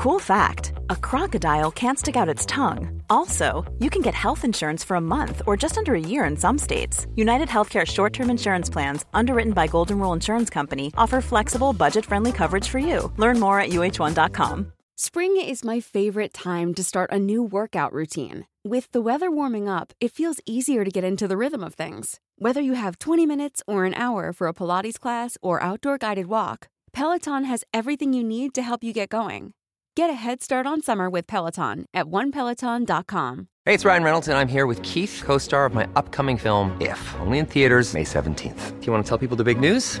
Cool fact a crocodile can't stick out its tongue. Also, you can get health insurance for a month or just under a year in some states. United Healthcare short term insurance plans, underwritten by Golden Rule Insurance Company, offer flexible, budget friendly coverage for you. Learn more at uhone.com. Spring is my favorite time to start a new workout routine. With the weather warming up, it feels easier to get into the rhythm of things. Whether you have 20 minutes or an hour for a Pilates class or outdoor guided walk, Peloton has everything you need to help you get going. Get a head start on summer with Peloton at onepeloton.com. Hey, it's Ryan Reynolds, and I'm here with Keith, co star of my upcoming film, If, only in theaters, May 17th. Do you want to tell people the big news?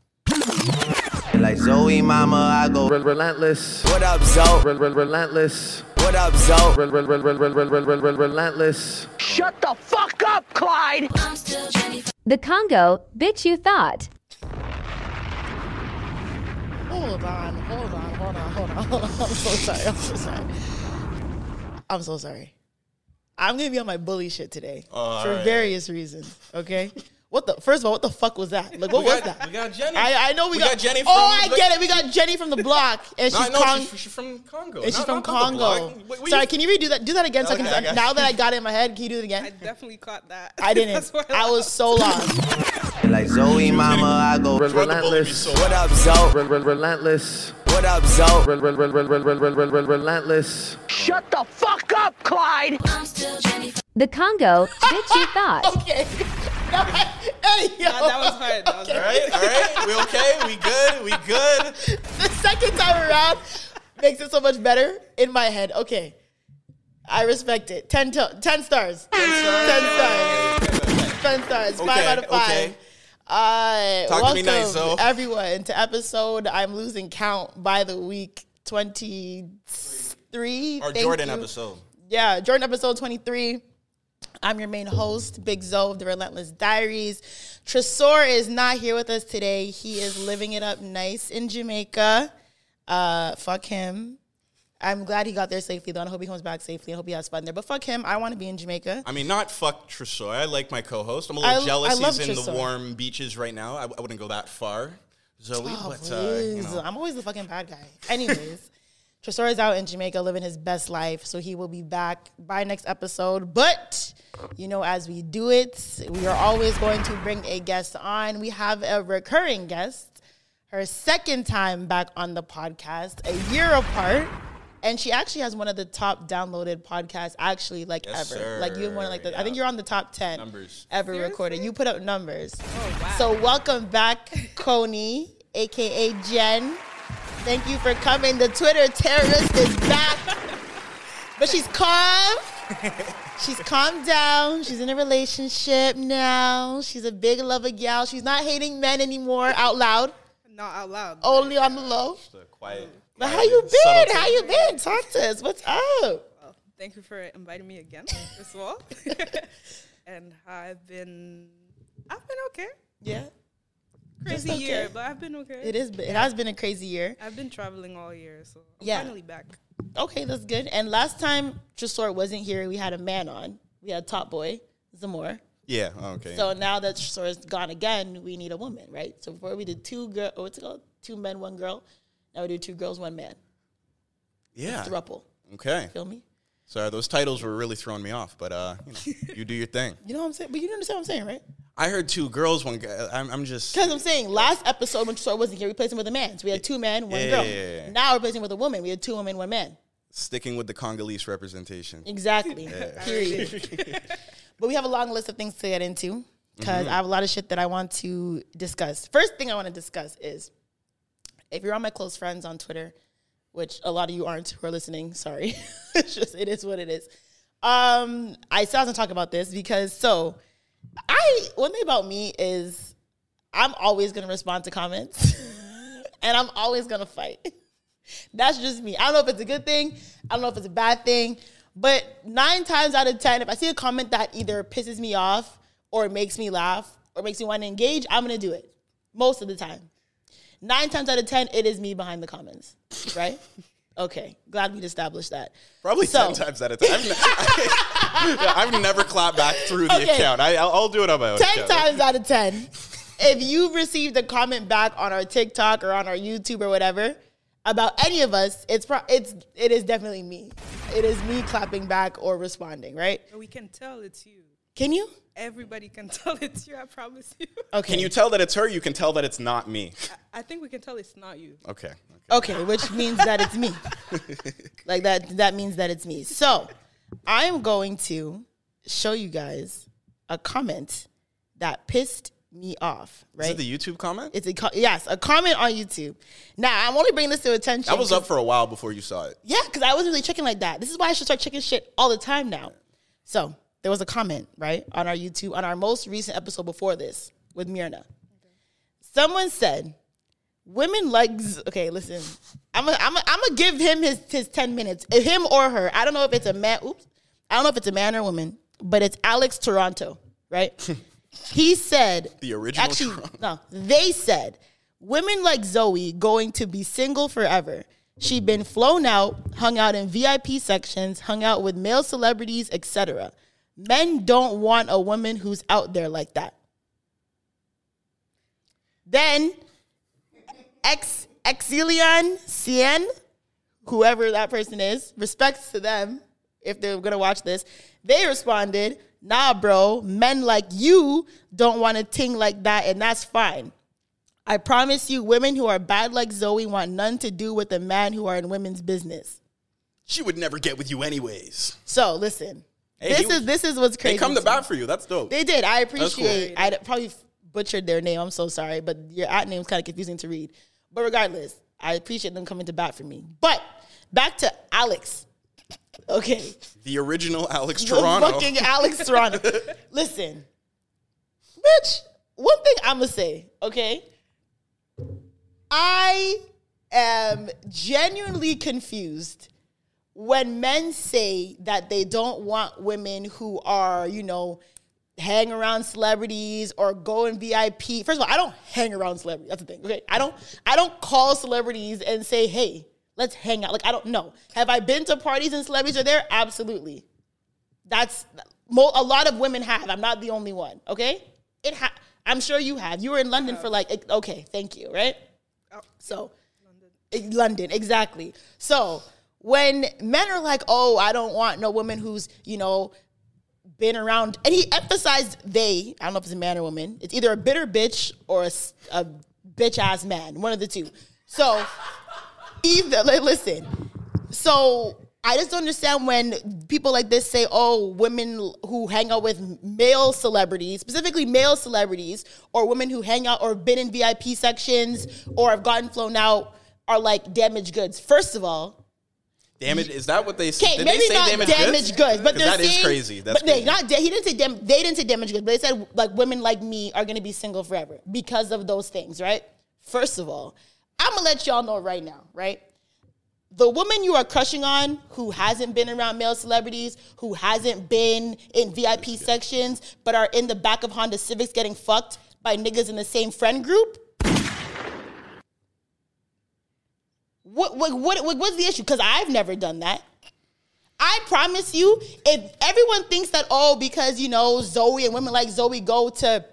Like Zoe, mama, I go relentless. What up, Zoe? Relentless. What up, Zoe? Relentless. Shut the fuck up, Clyde. The Congo, bitch, you thought. Hold on, hold on, hold on, hold on, hold on. I'm so sorry. I'm so sorry. I'm so sorry. I'm gonna be on my bully shit today All for right. various reasons. Okay. What the first of all, what the fuck was that? Like, what we was got, that? We got Jenny. I, I know we, we got, got, Jenny. Oh, from, oh, I get it. We got Jenny from the block, and she's, no, no, Cong- she's, she's from Congo. And she's no, from Congo. Wait, Sorry, can you redo that? Do that again. Okay, so I can, okay. now that I got it in my head, can you do it again? I definitely caught that. I didn't. I, I was so lost. like Zoe, mama, I go relentless. What up, Zoe? Rel- Rel- Relentless. What up, Zoe? Relentless. Shut the fuck up, Clyde. The Congo, bitchy thought. okay. hey, yo. That, that was hard. That was All hard. right, all right. We okay? We good? We good? the second time around makes it so much better in my head. Okay. I respect it. 10, to- 10 stars. 10 stars. 10 stars. 5 Okay, out of 5. okay. Uh, Talk to welcome me nice, Zoe. everyone to episode I'm losing count by the week 23. Or Thank Jordan you. episode. Yeah, Jordan episode 23. I'm your main host, Big Zoe of the Relentless Diaries. Tresor is not here with us today. He is living it up nice in Jamaica. Uh, fuck him. I'm glad he got there safely, though. and I hope he comes back safely. I hope he has fun there. But fuck him. I want to be in Jamaica. I mean, not fuck Tresor. I like my co-host. I'm a little I- jealous I he's in the warm beaches right now. I, I wouldn't go that far, Zoe. Oh, but uh, you know, I'm always the fucking bad guy. Anyways, Tresor is out in Jamaica living his best life, so he will be back by next episode. But you know, as we do it, we are always going to bring a guest on. We have a recurring guest, her second time back on the podcast, a year apart. And she actually has one of the top downloaded podcasts, actually, like Yes, ever. Like you have one of like the, I think you're on the top ten Numbers. ever recorded. You put up numbers. Oh, wow. So welcome back, Kony, aka Jen. Thank you for coming. The Twitter terrorist is back. but she's calm. She's calmed down. She's in a relationship now. She's a big lover gal. She's not hating men anymore out loud, Not out loud. only on the low. just a quiet. But how you been? subtlety. How you been? Talk to us. What's up? Well, thank you for inviting me again, first of all. and I've been, I've been okay. Yeah. Crazy okay. year, but I've been okay. It is it has been a crazy year. I've been traveling all year, so I'm Yeah. finally back. Okay, that's good. And last time Tresor wasn't here, we had a man on. We had Top Boy, Zamor. Yeah. Oh, okay. So now that Tresor is gone again, we need a woman, right? So before we did two girl, oh, what's it called? Two men, one girl. Now we do two girls, one man. yeah. Thruple. Okay. Feel me? Sorry, those titles were really throwing me off, but uh, you know, you do your thing. You know what I'm saying? But you understand what I'm saying, right? I heard two girls, one guy. I'm, I'm just. Because I'm saying last episode when Tresor wasn't here, we placed him with a man. So we had two men, one Yeah, girl. yeah, yeah. Now we're placing him with a woman. We had two women, one man. sticking with the Congolese representation. Exactly. Period. but we have a long list of things to get into because I have a lot of shit that I want to discuss. First thing I want to discuss is if you're on my close friends on Twitter, which a lot of you aren't who are listening, sorry. it's just it is what it is. Um, I still have to talk about this because so I one thing about me is I'm always gonna respond to comments and I'm always gonna fight. That's just me. I don't know if it's a good thing. I don't know if it's a bad thing. But nine times out of ten, if I see a comment that either pisses me off or makes me laugh or makes me want to engage, I'm gonna do it. Most of the time. Nine times out of ten, it is me behind the comments. Right? okay. Glad we'd established that. Probably So- ten times out of ten. I've, ne- Yeah, I've never clapped back through the Okay. account. I, I'll, I'll do it on my own. 10 account. times out of 10 if you've received a comment back on our tiktok or on our youtube or whatever about any of us it's pro- it's it is definitely me it is me clapping back or responding right we can tell it's you. Can you Everybody can tell it's you. I promise you. okay Can you tell that it's her? You can tell that it's not me. I think we can tell it's not you. Okay. okay which means that it's me like that that means that it's me so i'm going to show you guys a comment that pissed me off Is right it the YouTube comment? it's a co- yes a comment on youtube now i'm only bringing this to attention That was up for a while before you saw it. Yeah, because I wasn't really checking like that. This is why I should start checking shit all the time now. So there was a comment, right, on our YouTube, on our most recent episode before this with Myrna. Someone said, women legs. Okay, listen. I'm gonna I'm I'm gonna give him his, his 10 minutes. Uh, Him or her. I don't know if it's a man. Oops. I don't know if it's a man or a woman, but it's Alex Toronto, right? he said, The original Actually, Toronto. no, they said women like Zoe going to be single forever. She'd been flown out, hung out in VIP sections, hung out with male celebrities, etc. Men don't want a woman who's out there like that. Then ex Exilian Cien, whoever that person is, respects to them if they're gonna watch this. They responded, "Nah, bro, men like you don't want a ting like that, and that's fine." I promise you, women who are bad like Zoe want none to do with the man who are in women's business. She would never get with you anyways. So listen, Hey, this he is this is what's crazy. They come to bat for you. That's dope. They did. I That's cool. appreciate. I probably butchered their name. I'm so sorry, but your at name is kind of confusing to read. But regardless, I appreciate them coming to bat for me. But back to Alex. Okay, The original Alex The Toronto. fucking Alex Toronto. Listen, bitch. One thing I'm gonna say. Okay, I am genuinely confused when men say that they don't want women who are, you know, hang around celebrities or go in VIP. First of all, I don't hang around celebrities. That's the thing. Okay. I don't I don't call celebrities and say, hey, let's hang out. Like I don't know. Have I been to parties and celebrities are there? Absolutely. That's a lot of women have. I'm not the only one. Okay. It ha- I'm sure you have. You were in London for like okay, thank you, right? Oh. So London. London, exactly. So when men are like, "Oh, I don't want no woman who's you know been around," and he emphasized they. I don't know if it's a man or woman. It's either a bitter bitch or a bitch ass man. One of the two. So either like, listen. So I just don't understand when people like this say, "Oh, women who hang out with male celebrities, specifically male celebrities, or women who hang out or been in VIP sections or have gotten flown out, are like damaged goods." First of all, Damage. Is that what they said? Did maybe they say not damaged, damaged goods, but that is saying, crazy. That's but they crazy. not. He didn't say dam, They didn't say damaged goods, but they said like women like me are gonna be single forever because of those things, right? First of all, I'm gonna let y'all know right now, right? the woman you are crushing on who hasn't been around male celebrities, who hasn't been in VIP sections, but are in the back of Honda Civics getting fucked by niggas in the same friend group. What, what, what, what- what's the issue? Because I've never done that. I promise you, if everyone thinks that, oh, because, you know, Zoe and women like Zoe go to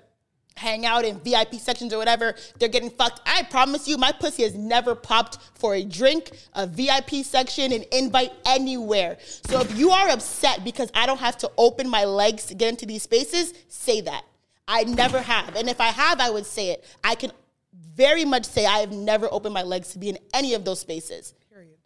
hang out in VIP sections or whatever, they're getting fucked. I promise you, my pussy has never popped for a drink, a VIP section, an invite anywhere. So if you are upset because I don't have to open my legs to get into these spaces, say that. I never have. And if I have, I would say it. I can very much say I have never opened my legs to be in any of those spaces. Period.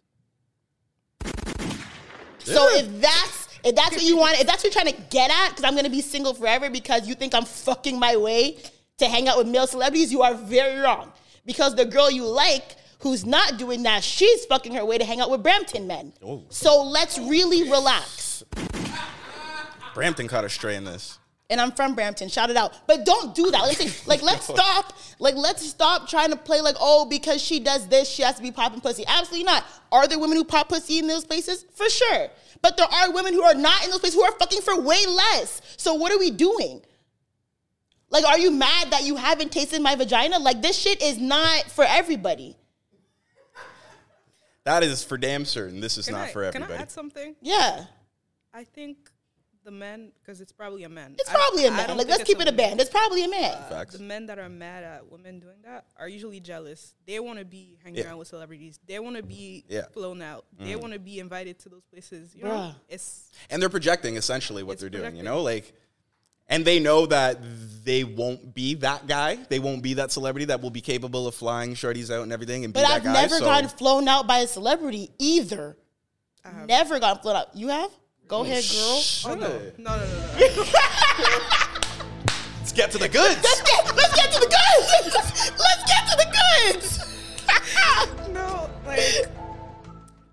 So if that's if that's what you want, if that's what you're trying to get at, because I'm gonna be single forever because you think I'm fucking my way to hang out with male celebrities, you are very wrong. Because the girl you like who's not doing that, she's fucking her way to hang out with Brampton men. Oh. So let's really relax. Brampton caught a stray in this. And I'm from Brampton. Shout it out. But don't do that. Like, say- like let's stop. Like let's stop trying to play like oh because she does this she has to be popping pussy. Absolutely not. Are there women who pop pussy in those places? For sure. But there are women who are not in those places who are fucking for way less. So what are we doing? Like, are you mad that you haven't tasted my vagina? Like, this shit is not for everybody. That is for damn certain. This is Can not I, for Can I everybody. add something? Yeah. I think the men, because it's probably a man. It's probably a man. Like, let's keep it a woman. band. It's probably a man. Facts. The men that are mad at women doing that are usually jealous. They want to be hanging Yeah. around with celebrities. They want to be Yeah. Mm. flown out. They want to be invited to those places. You know, it's and they're projecting essentially what they're doing. You know, like, and they know that they won't be that guy. They won't be that celebrity that will be capable of flying shorties out and everything and be But that I've guy. never so- gotten flown out by a celebrity either. Never gotten flown out. You have? Go ahead, girl. oh no, no, no, no, no. Let's get to the goods. Let's get, let's get to the goods. let's get to the goods. no, like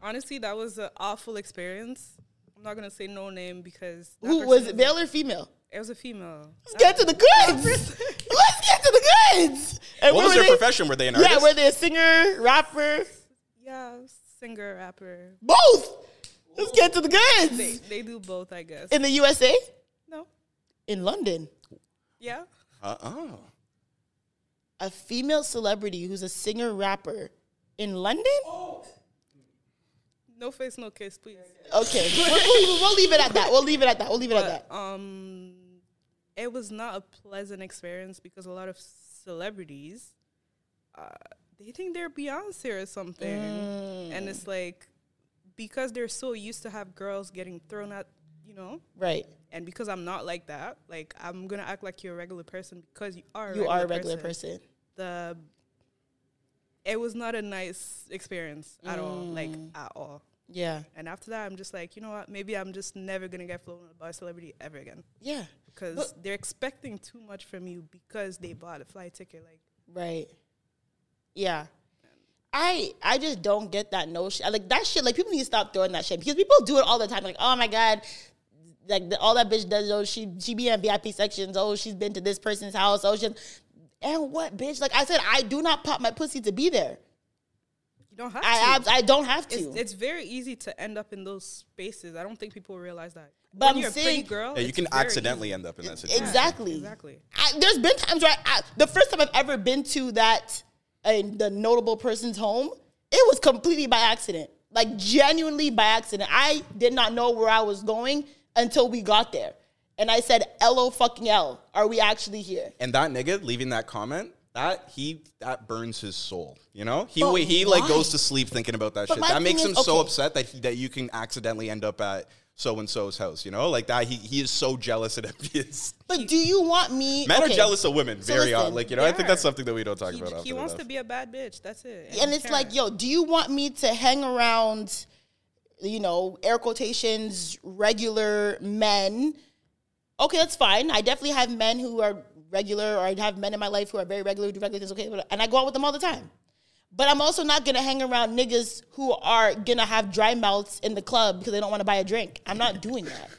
honestly, that was an awful experience. I'm not gonna say no name because Who was it, male or female? It was a female. Let's get to the goods. let's get to the goods. And What was their they- profession? Were they an artist? Yeah, were they a singer, rapper? Yeah, singer, rapper. Both. Let's get to the goods. They they do both, I guess. In the USA? no, In London. yeah. Uh, oh. A female celebrity who's a singer rapper in London? No face, no kiss, please. Okay. we'll, we'll- we'll leave it at that. We'll leave it at that. We'll leave it at that. Um, it was not a pleasant experience because a lot of celebrities, uh, they think they're Beyonce or something, and it's like because they're so used to have girls getting thrown at, you know, Right. and because I'm not like that, like I'm gonna act like you're a regular person because you are. A You are a regular person. The it was not a nice experience at all, like mm. at all. Yeah. And after that, I'm just like, you know what? Maybe I'm just never gonna get flown by a celebrity ever again Yeah. because they're expecting too much from you because they bought a flight ticket. Like, Right. Yeah. I I just don't get that notion. Like that shit. Like people need to stop throwing that shit because people do it all the time. Like oh my god, like the, all that bitch does. Oh she she be in VIP sections. Oh she's been to this person's house. Oh she and what bitch? Like I said, I do not pop my pussy to be there. you don't have I to. abs- I don't have to. it's, it's very easy to end up in those spaces. I don't think people realize that. But when I'm you're a pretty girl, Yeah, you can accidentally easy. end up in that situation. Exactly. exactly. I, there's been times where I, the first time I've ever been to that uh, the notable person's home, it was completely by accident. Like genuinely by accident. I did not know where I was going until we got there. And I said, "Lo fucking L, are we actually here?" And that nigga leaving that comment, that he that burns his soul. You know, he But he like goes to sleep thinking about that But shit. That makes thing him is- so upset that he that you can accidentally end up at so and so's house. You know, like that. He he is so jealous and envious. But do you want me? Men okay. are jealous of women. So Very odd. Like you know, I think that's something that we don't talk He, about. he often wants enough. to be a bad bitch. That's it. and he it's like, yo, do you want me to hang around, you know, air quotations, regular men? Okay, that's fine. I definitely have men who are regular, or I have men in my life who are very regular, who do regular things, okay, but- and I go out with them all the time. But I'm also not gonna hang around niggas who are gonna have dry mouths in the club because they don't want to buy a drink. I'm not doing that.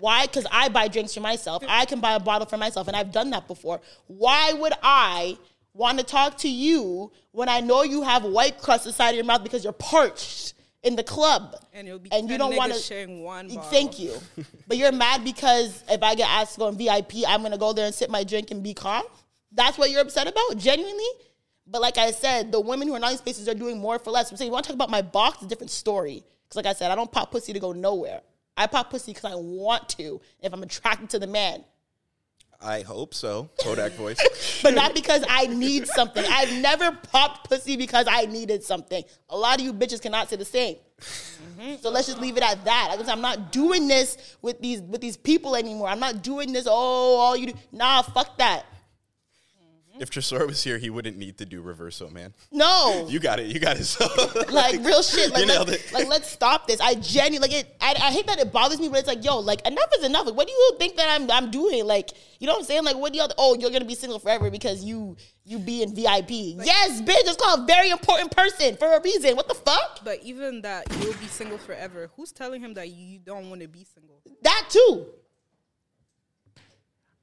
Why? Because I buy drinks for myself. I can buy a bottle for myself, and I've done that before. Why would I want to talk to you when I know you have white crust inside of your mouth because you're parched in the club? And you'll be and you don't want to sharing one bottle. Thank you, but you're mad because if I get asked to go on VIP, I'm gonna go there and sip my drink and be calm. That's what you're upset about, genuinely. But like I said, the women who are not in spaces are doing more for less. I'm saying, you want to talk about my box? It's a different story. Because like I said, I don't pop pussy to go nowhere. I pop pussy because I want to. If I'm attracted to the man, I hope so. Kodak voice. but not because I need something. I've never popped pussy because I needed something. A lot of you bitches cannot say the same. Mm-hmm. So let's just leave it at that. Like I'm not doing this with these with these people anymore. I'm not doing this. Oh, all you do. Nah, fuck that. If Tresor was here, he wouldn't need to do reverso, man. No. You got it. You got it. So, like real shit. Like, you nailed let's, it. like let's stop this. I genuinely like it. I, I hate that it bothers me, but it's like, yo, like enough is enough. Like, what do you think that I'm I'm doing? Like, you know what I'm saying? Like, what do y'all? Oh, you're gonna be single forever because you you be in VIP. yes, bitch. It's called a very important person for a reason. What the fuck? But even that you'll be single forever. Who's telling him that you don't want to be single? That too.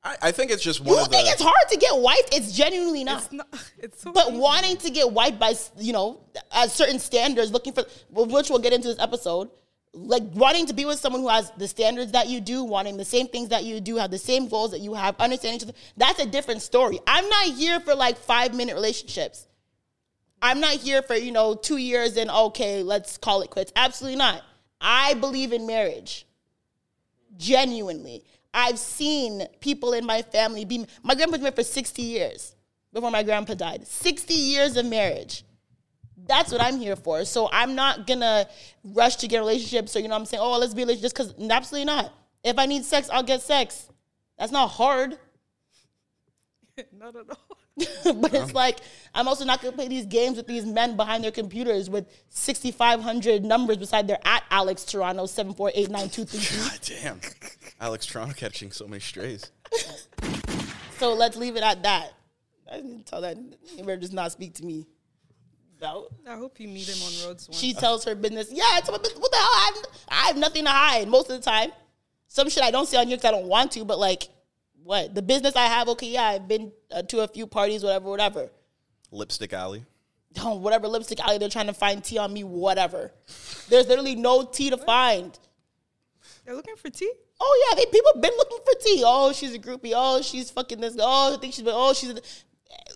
I, I think it's just one You of the. think it's hard to get wiped? It's genuinely not. It's not. It's so. But easy. wanting to get wiped by, you know, at certain standards, looking for, which we'll get into this episode, like wanting to be with someone who has the standards that you do, wanting the same things that you do, have the same goals that you have, understanding each other, that's a different story. I'm not here for like five minute relationships. I'm not here for, you know, two years and okay, let's call it quits. Absolutely not. I believe in marriage. Genuinely. I've seen people in my family be, my grandpa's married for 60 years before my grandpa died. 60 years of marriage. That's what I'm here for. So I'm not gonna rush to get a relationship. So, you know what I'm saying? Oh, let's be relationship just because, absolutely not. If I need sex, I'll get sex. That's not hard. not at all. but it's like I'm also not gonna play these games with these men behind their computers with 6,500 numbers beside their at Alex Toronto seven four eight nine two three three. God damn. Alex Toronto catching so many strays. So let's leave it at that. I didn't tell that neighbor does not speak to me. No. I hope you meet him on roads one. She tells her business. Yeah, it's my business. What the hell? I have, I have nothing to hide most of the time. Some shit I don't say on here because I don't want to, but like, what? The business I have, okay, yeah, I've been uh, to a few parties, whatever, whatever. Lipstick Alley. Oh, whatever lipstick alley they're trying to find tea on me, whatever. There's literally no tea to find. They're looking for tea. Oh yeah, they people been looking for tea. Oh, she's a groupie. Oh, she's fucking this. Oh, I think she's been. Oh, she's a-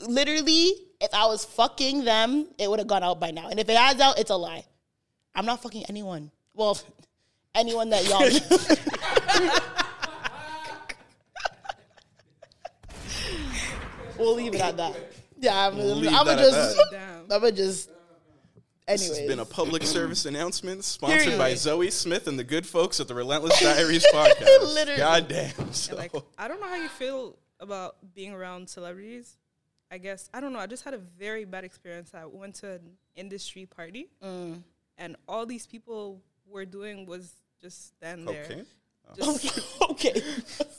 literally. If I was fucking them, it would have gone out by now. And if it has out, it's a lie. I'm not fucking anyone. Well, anyone that y'all. we'll leave it at that. Yeah, I'm, We'll leave I'm that gonna at just. that. Damn. I'm gonna just. This Anyways, has been a public service announcement sponsored Period. by Zoe Smith and the good folks at the Relentless Diaries podcast. Literally. God damn. So, like, I don't know how you feel about being around celebrities. I guess I don't know. I just had a very bad experience. I went to an industry party, Mm. and all these people were doing was just stand there. okay. Just okay.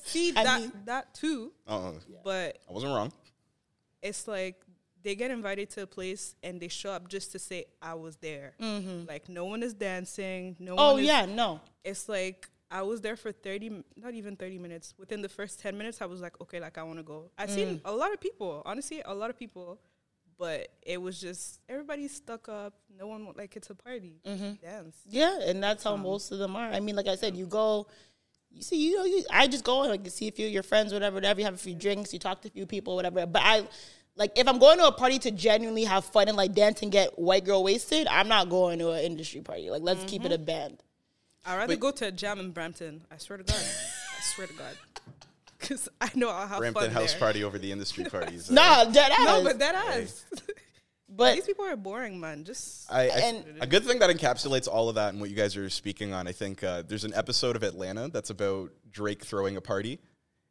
see I that mean- that too, Uh, but I wasn't wrong. It's like they get invited to a place and they show up just to say I was there. Like no one is dancing. No Mm-hmm. Oh one is yeah, no. it's like I was there for 30 not even 30 minutes. Within the first 10 minutes I was like, okay, like I want to go. I've Mm. seen a lot of people, honestly, a lot of people, but it was just everybody stuck up. No one like it's a party. Mm-hmm. Dance. Yeah, and that's how most of them are. I mean, like I said, you go, you see, you know, you, I just go and like see a few of your friends, whatever, whatever. You have a few drinks, you talk to a few people, whatever. But I, like, if I'm going to a party to genuinely have fun and like dance and get white girl wasted, I'm not going to an industry party. Like, let's keep it a mm-hmm. band. I'd rather go to a jam in Brampton. I swear to God. I swear to God. Because I know I'll have Brampton fun house there. party over the industry parties. Nah, dead ass. No, but that ass. But These people are boring, man. Just I, I And- a good thing that encapsulates all of that and what you guys are speaking on. I think uh, there's an episode of Atlanta that's about Drake throwing a party,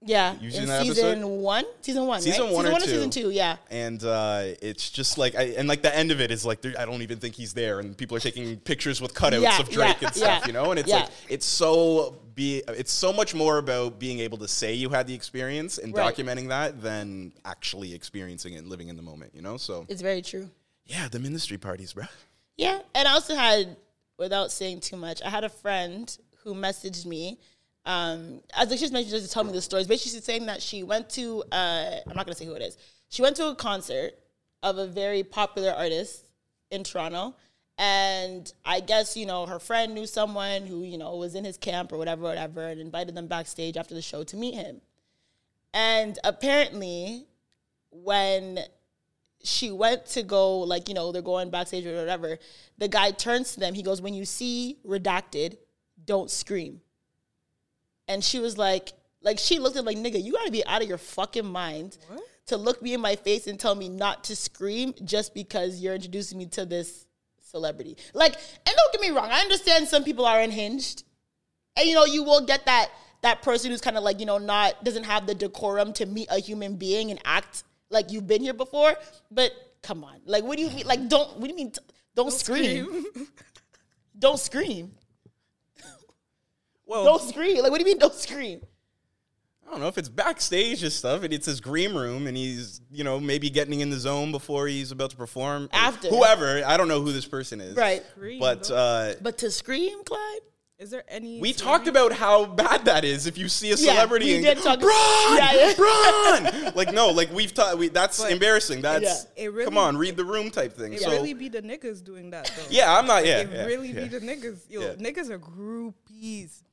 yeah, in season episode? one, season one, Season right? one season or one or two. season two, yeah. and uh, it's just like, I, and like the end of it is like, I don't even think he's there, and people are taking pictures with cutouts Yeah, of Drake yeah, and stuff, yeah, you know. And it's like, it's so be, it's so much more about being able to say you had the experience and Right. documenting that than actually experiencing it and living in the moment, you know. So It's very true. yeah, the ministry parties, bro. Yeah, and I also had, without saying too much, I had a friend who messaged me. Um, as she just mentioned, just to tell me the stories. Basically, she's saying that she went to. Uh, I'm not gonna say who it is. She went to a concert of a very popular artist in Toronto, and I guess you know her friend knew someone who you know was in his camp or whatever, whatever, and invited them backstage after the show to meet him. And apparently, when she went to go, like, you know, they're going backstage or whatever, the guy turns to them. He goes, When you see redacted, don't scream. And she was like, like she looked at like, nigga, you gotta be out of your fucking mind to look me in my face and tell me not to scream just because you're introducing me to this celebrity. Like, and don't get me wrong, I understand some people are unhinged. And you know, you will get that that person who's kind of like, you know, not doesn't have the decorum to meet a human being and act like you've been here before. But come on. Like what do you mean? Like don't what do you mean t- don't, scream. don't scream. Well, Don't scream. Like what do you mean don't scream? I don't know if it's backstage and stuff, and it's his green room, and he's you know maybe getting in the zone before he's about to perform. After. whoever, I don't know who this person is, Right. Green, But uh, But to scream, Clyde? Is there any? We talked about how bad that is if you see a Yeah, celebrity we and did talk- run, Yeah, yeah. run. like no, like we've taught. We, that's But- embarrassing. That's Yeah. It really- come on, read the room type thing. It so really be the niggas doing that though. yeah, I'm not. Yeah, it yeah, really yeah. be the niggas. Yo, Yeah. niggas are groupies.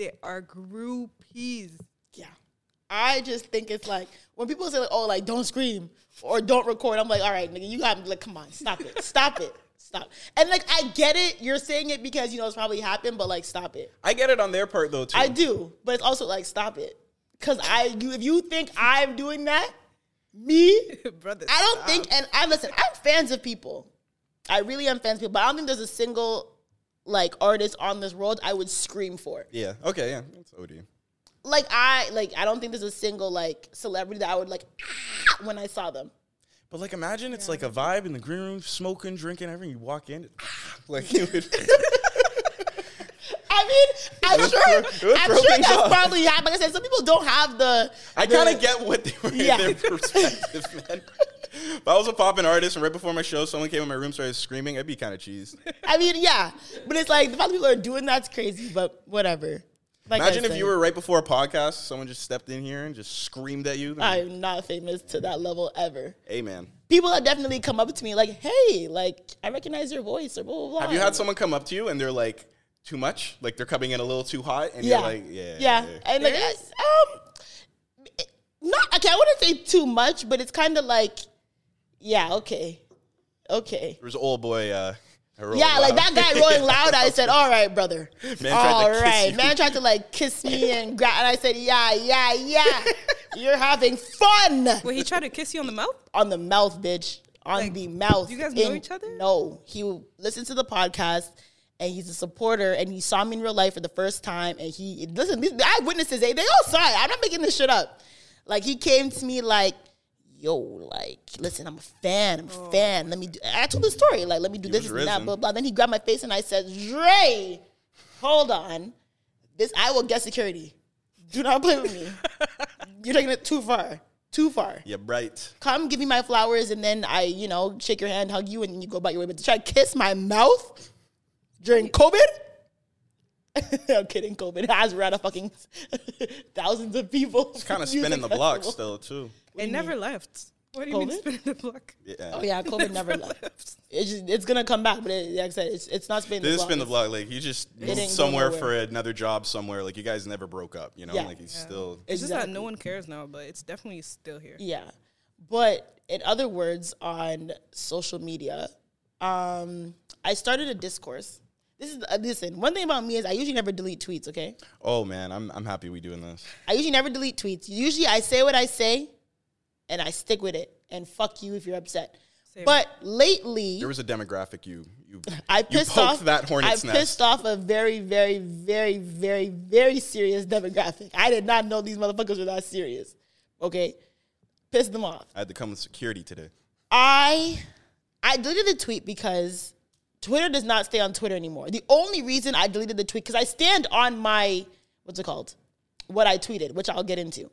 They are groupies. Yeah. I just think it's like when people say like, oh, like don't scream or don't record, I'm like, all right, nigga, you got like, come on, stop it. Stop it. Stop. And like I get it, you're saying it because you know it's probably happened, but like stop it. I get it on their part though too. I do, but it's also like stop it. Cause I you if you think I'm doing that, me, Brother, I don't stop. think and I listen, I'm fans of people. I really am fans of people, but I don't think there's a single like artist on this world I would scream for. Yeah. Okay. Yeah. That's OD. like I like I don't think there's a single like celebrity that I would like when I saw them. But like, imagine it's like a vibe in the green room, smoking, drinking, everything. You walk in, like you would. I mean, I'm sure, throw- it would I'm sure things that's off. probably happened. Like I said, some people don't have the. I the- kind of get what they were Yeah. their perspective, man. If I was a poppin' artist and right before my show, someone came in my room started screaming, I'd be kind of cheesed. I mean, yeah, but it's like the fact that people are doing that's crazy. But whatever. Like Imagine if you were right before a podcast, someone just stepped in here and just screamed at you. I'm not famous to that level ever. hey, man. People have definitely come up to me like, "Hey, like I recognize your voice," or blah blah blah. Have you had someone come up to you and they're like, too much? Like they're coming in a little too hot? And Yeah, you're like, yeah. yeah, and like um, not okay. I wouldn't say too much, but it's kind of like, yeah, okay, okay. There was old boy. Uh, rolling Yeah, like that guy rolling loud. I said, "All right, brother. Man tried to All kiss you. Man tried to like kiss me and grab, and I said, "Yeah, yeah, yeah. You're having fun Wait, he tried to kiss you on the mouth. on the mouth, bitch. On Like, the mouth. you guys know In- each other? No, he listened to the podcast." And he's a supporter, and he saw me in real life for the first time. And he listen, these eyewitnesses, they, they all saw it. I'm not making this shit up. Like he came to me like, "Yo, like, listen, I'm a fan. I'm a oh fan. Let me." Do, I told the story. Like, let me do He this was and that. risen. Blah blah. Then he grabbed my face, and I said, "Dre, hold on. This I will get security. Do not play with me. You're taking it too far. Too far. Yeah, right. Come give me my flowers, and then I, you know, shake your hand, hug you, and you go about your way. But to try to kiss my mouth during COVID." I'm kidding, COVID has ran a fucking thousands of people. It's kind of spinning the block still, too. It never left. What do you mean spinning the block? Yeah. Oh yeah, COVID never left. It's just, it's gonna come back, but it, like I said, it's it's not spinning. This the is block. spin the block. Like he just moved somewhere for another job somewhere. Like you guys never broke up. You know, Yeah. like he's still. It's just that no one cares now, but it's definitely still here. Yeah. But in other words, on social media, um, I started a discourse. This is uh, listen. One thing about me is I usually never delete tweets. Okay, Oh man, I'm I'm happy we doing this. I usually never delete tweets. Usually I say what I say, and I stick with it. And fuck you if you're upset. Same. But lately, There was a demographic you you I you pissed poked off that hornet's I nest. pissed off a very, very, very, very, very serious demographic. I did not know these motherfuckers were that serious. Okay, pissed them off. I had to come with security today. I I deleted the tweet because Twitter does not stay on Twitter anymore. The only reason I deleted the tweet because I stand on my what's it called, what I tweeted, which I'll get into.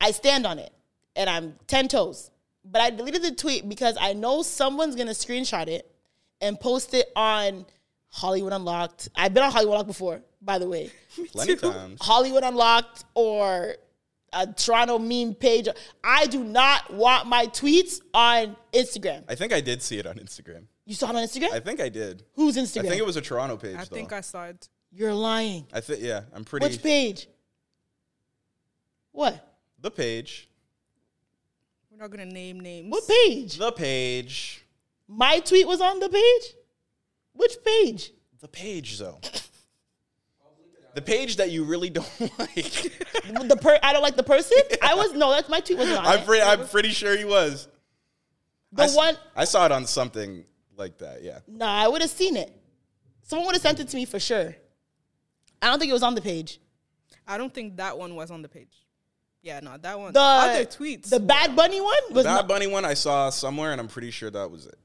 I stand on it, and I'm ten toes. But I deleted the tweet because I know someone's gonna screenshot it and post it on Hollywood Unlocked. I've been on Hollywood Unlocked before, by the way. Plenty of times. Hollywood Unlocked or a Toronto meme page. I do not want my tweets on Instagram. I think I did see it on Instagram. You saw it on Instagram? I think I did. Whose Instagram? I think it was a Toronto page. I though. think I saw it. You're lying. I think yeah. I'm pretty. Which page? What? The page. We're not gonna name names. What page? The page. My tweet was on the page? Which page? The page though. The page that you really don't like. The per I don't like the person? I was no, that's my tweet wasn't on I'm it. pretty. I'm pretty sure he was. The I s- one I saw it on something like that. Yeah. Nah, I would have seen it. Someone would have sent it to me for sure. I don't think it was on the page. I don't think that one was on the page. Yeah, no, that one. The other tweets. The Bad Bunny one was Bad not, Bunny one I saw somewhere, and I'm pretty sure that was it.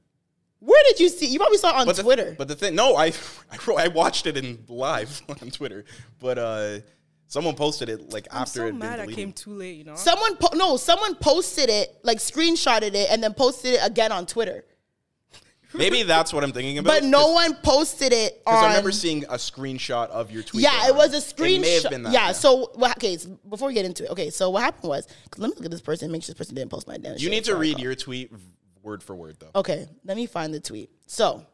Where did you see? You probably saw it on But the, Twitter. But the thing, no, I, I wrote- I watched it in live on Twitter, but uh, someone posted it like I'm after so it had been mad I deleted. came too late. You know. someone po- no, someone posted it, like screenshotted it, and then posted it again on Twitter. Maybe that's what I'm thinking about. but no one posted it on. Because I remember seeing a screenshot of your tweet. Yeah, it was a screenshot. It may have been that. yeah. So what, okay, so before we get into it, okay. So what happened was, 'cause let me look at this person. and Make sure this person didn't post my damn. you shit need to before I read call. your tweet word for word though. Okay, let me find the tweet. So,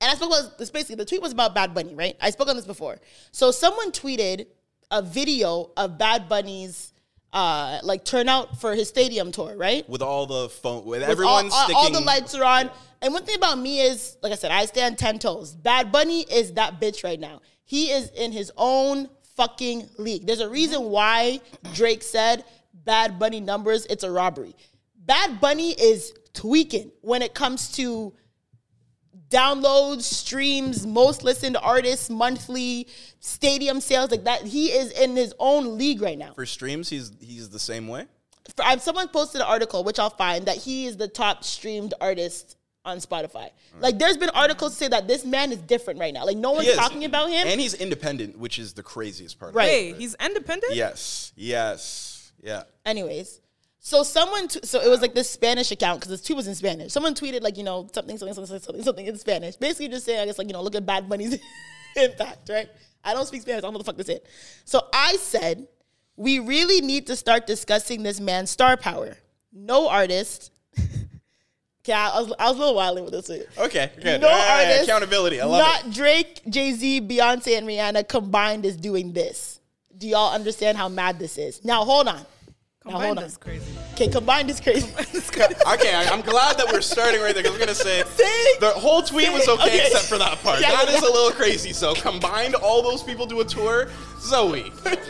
and I spoke about this basically. The tweet was about Bad Bunny, right? I spoke on this before. So someone tweeted a video of Bad Bunny's uh like turnout for his stadium tour, right? With all the phone, with, With everyone all, all- sticking. all the lights are on. And one thing about me is, like I said, I stand ten toes. Bad Bunny is that bitch right now. He is in his own fucking league. There's a reason why Drake said Bad Bunny numbers, it's a robbery. Bad Bunny is tweaking when it comes to downloads, streams, most listened artists, monthly stadium sales, like that. He is in his own league right now. For streams, he's he's the same way. For- I- someone posted an article, which I'll find, that he is the top streamed artist on Spotify. Mm. Like, there's been articles say that this man is different right now. Like, no one's talking about him. and he's independent, which is the craziest part. Right. Of Hey, he's independent. Yes. Yes. Yeah. Anyways, so someone, t- so it was like this Spanish account because this tweet was in Spanish. Someone tweeted like, you know, something, something, something, something, something in Spanish. Basically, just saying, I guess, like, you know, look at Bad Bunny's impact, right? I don't speak Spanish. I don't know what the fuck this is. So I said, we really need to start discussing this man's star power. No artist. Okay, I was, I was a little wilding with this. One. Okay. Good. No right, artist, Accountability. I love not it. Drake, Jay Z, Beyonce, and Rihanna combined is doing this. Do y'all understand how mad this is? Now hold on. Now Combined hold on. is crazy. Okay, combined is crazy. Okay, I, I'm glad that we're starting right there because I'm gonna say See? the whole tweet was okay, Okay. except for that part. Yeah, that yeah, is yeah. a little crazy. So combined, all those people do a tour. Zoe, Okay,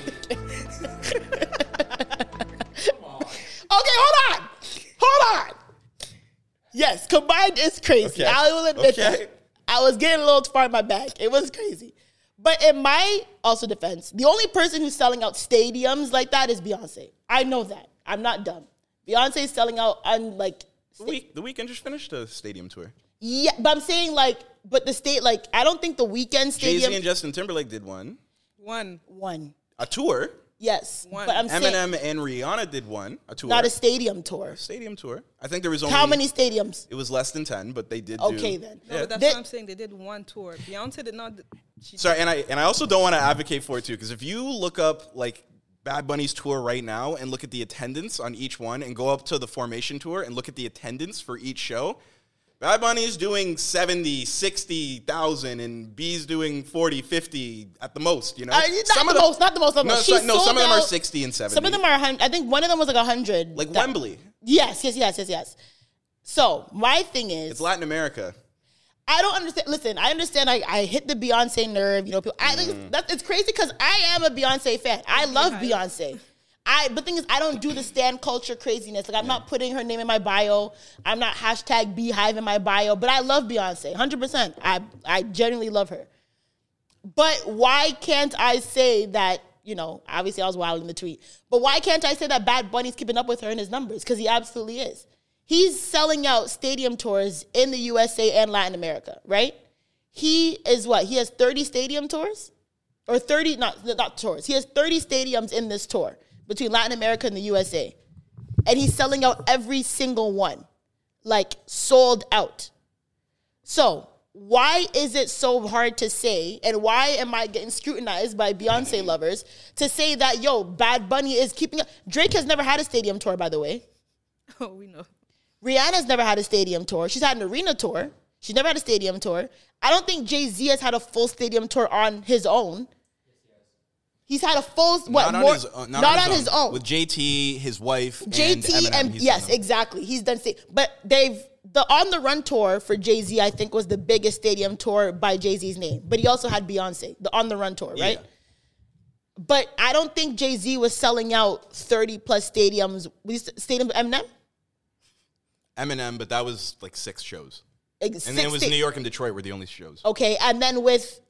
hold on. Hold on. Yes, combined is crazy. Okay. I will admit Okay. that. I was getting a little too far in my back. It was crazy. But in my also defense, the only person who's selling out stadiums like that is Beyonce. I know that. I'm not dumb. Beyonce is selling out on like the week the Weeknd just finished a stadium tour. yeah, but I'm saying like, but the state like I don't think the Weeknd stadium. Jay stadium Z and Justin Timberlake did one, One. one. a tour. Yes, One. but I'm saying Eminem and Rihanna did one, a tour, not a stadium tour. stadium tour. I think there was only How many stadiums? It was less than ten, but they did. Okay do, then. No, but that's They- what I'm saying. They did one tour. Beyonce did not. She Sorry, and I and I also don't want to advocate for it too, because if you look up like Bad Bunny's tour right now and look at the attendance on each one, and go up to the Formation tour and look at the attendance for each show, Bad Bunny's doing 70, 60,000, and B's doing 40, 50 at the most. You know, Uh, not the most, not the most. Not the No, most. so- no, some of them are 60 and 70. Some of them are. hun- I think one of them was like hundred. like Wembley. Yes, yes, yes, yes, yes. So my thing is, It's Latin America. I don't understand. Listen, I understand. I, I hit the Beyonce nerve. You know, people, I think Mm. it's, that, it's crazy because I am a Beyonce fan. I love Beyonce. I but thing is, I don't do the stand culture craziness. Like I'm not putting her name in my bio. I'm not hashtag BeyHive in my bio. But I love Beyonce, hundred percent. I I genuinely love her. But why can't I say that? You know, obviously I was wild in the tweet. But why can't I say that Bad Bunny's keeping up with her in his numbers? Because he absolutely is. He's selling out stadium tours in the USA and Latin America, right? He is what? He has 30 stadium tours? Or 30, not, not tours. He has 30 stadiums in this tour between Latin America and the USA. And he's selling out every single one. Like sold out. So why is it so hard to say, and why am I getting scrutinized by Beyonce mm-hmm. lovers to say that yo, Bad Bunny is keeping up? Drake has never had a stadium tour, by the way. Oh, we know. Rihanna's never had a stadium tour. She's had an arena tour. She's never had a stadium tour. I don't think Jay Z has had a full stadium tour on his own. He's had a full what? not more, on his, own- not not on his own. With JT, his wife, JT and, and, yes, exactly. He's done sta- but they've the on the run tour for Jay Z. I think was the biggest stadium tour by Jay Z's name. But he also had Beyonce, the on the run tour, right? Yeah. But I don't think Jay Z was selling out thirty plus stadiums. Was stadium Eminem? Eminem, but that was like six shows. And then it was New York and Detroit were the only shows. Okay, and then with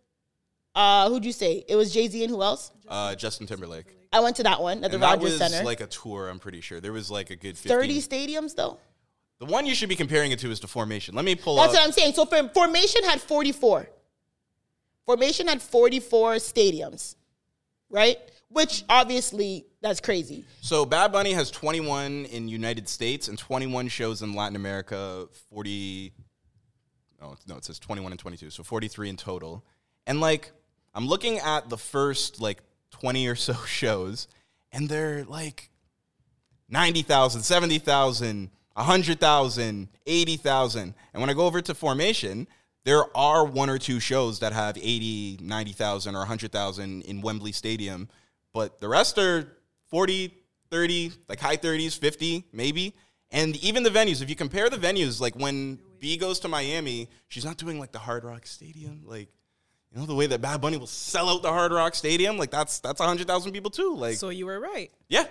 uh who'd you say? It was Jay Z and who else? Uh, Justin Timberlake. I went to that one at the And that Rogers was Center. like a tour, I'm pretty sure. There was like a good 15. Thirty stadiums though. The one you should be comparing it to is the Formation. Let me pull That's up. what I'm saying. So for Formation had 44. Formation had 44 stadiums, right? Which obviously that's crazy. So Bad Bunny has 21 in United States and 21 shows in Latin America, 40 Oh no, it says 21 and 22, so 43 in total. And like, I'm looking at the first like 20 or so shows, and they're like 90,000, 70,000, 100,000, 80,000. And when I go over to formation, there are one or two shows that have 80, 90,000 or 100,000 in Wembley Stadium, but the rest are 40, 30, like high 30s, 50 maybe. And even the venues, if you compare the venues, like when B goes to Miami, she's not doing like the Hard Rock Stadium, like you know the way that Bad Bunny will sell out the Hard Rock Stadium, like that's that's 100,000 people too. Like So you were right. yeah.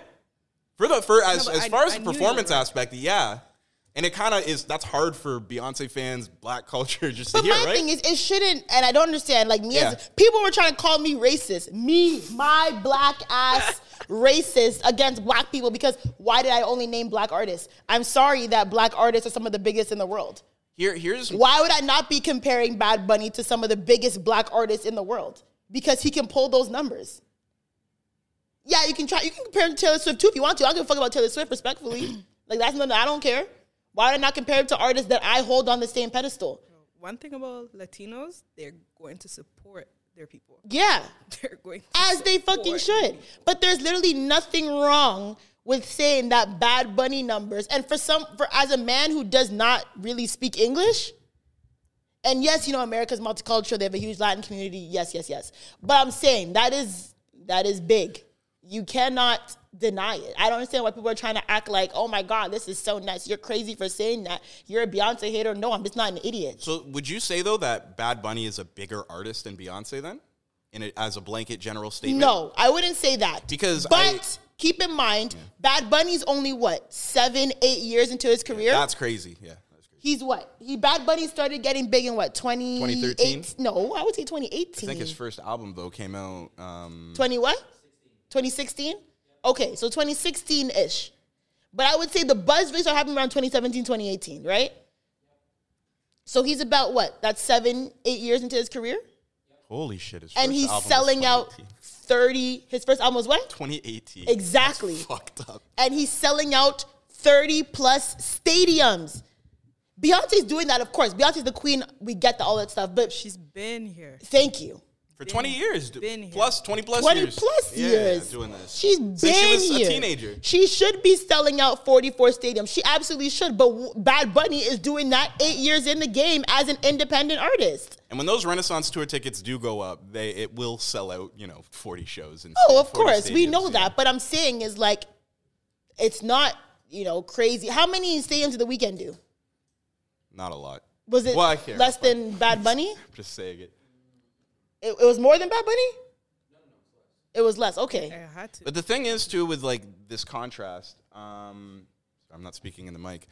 For the for as, but as I- far as I the performance right. aspect, yeah. And it kind of is that's hard for Beyonce fans, black culture just to hear, my right? thing is, it shouldn't, and I don't understand. Like me, Yeah. as people were trying to call me racist. Me, my black ass racist against black people because why did I only name black artists? I'm sorry that black artists are some of the biggest in the world. Here here's Why would I not be comparing Bad Bunny to some of the biggest black artists in the world? Because he can pull those numbers. Yeah, you can try. You can compare him to Taylor Swift too if you want to. I don't give a fuck about Taylor Swift, respectfully. like that's nothing. I don't care. Why would I not compare him to artists that I hold on the same pedestal? One thing about Latinos, they're going to support their people. Yeah, They're going to as they fucking support should. But there's literally nothing wrong with saying that Bad Bunny numbers. And for some, for as a man who does not really speak English, and yes, you know America's multicultural. They have a huge Latin community. Yes, yes, yes. But I'm saying that is that is big. You cannot deny it. I don't understand why people are trying to act like, oh my God, this is so nuts. You're crazy for saying that. You're a Beyonce hater. No, I'm just not an idiot. So would you say though that Bad Bunny is a bigger artist than Beyonce then? In it as a blanket general statement? No, I wouldn't say that. Because but I- keep in mind, Bad Bunny's only what seven, eight years into his career. That's crazy. Yeah. That's crazy. He's what? He Bad Bunny started getting big in what 2013? 2013? No, I would say 2018. I think his first album though came out um 20 what? 2016. Okay, so 2016 ish. But I would say the buzz really started happening around 2017, 2018, right? So he's about what? That's seven, eight years into his career, holy shit and he's selling out 2018. 30. His first album was what? 2018. Exactly. That's fucked up. and he's selling out 30 plus stadiums. Beyonce's doing that, of course. Beyonce's the queen. We get the, all that stuff. But She's been here. thank you. For 20 years. d- been here. Plus 20 plus 20 years. plus Yeah, years. doing this. She's been Since she was here. a teenager. She should be selling out 44 stadiums. She absolutely should. But Bad Bunny is doing that eight years in the game as an independent artist. And when those Renaissance tour tickets do go up, they it will sell out, you know, 40 shows. And Oh, of 40 course. We know yeah. that. But I'm saying is like, it's not, you know, crazy. How many stadiums did the Weeknd do? Not a lot. Was it Well, care. less than Bad Bunny? Just saying it. It, it was more than Bad Bunny? It was less. Okay. I had to. But the thing is, too, with like this contrast, um, I'm not speaking in the mic.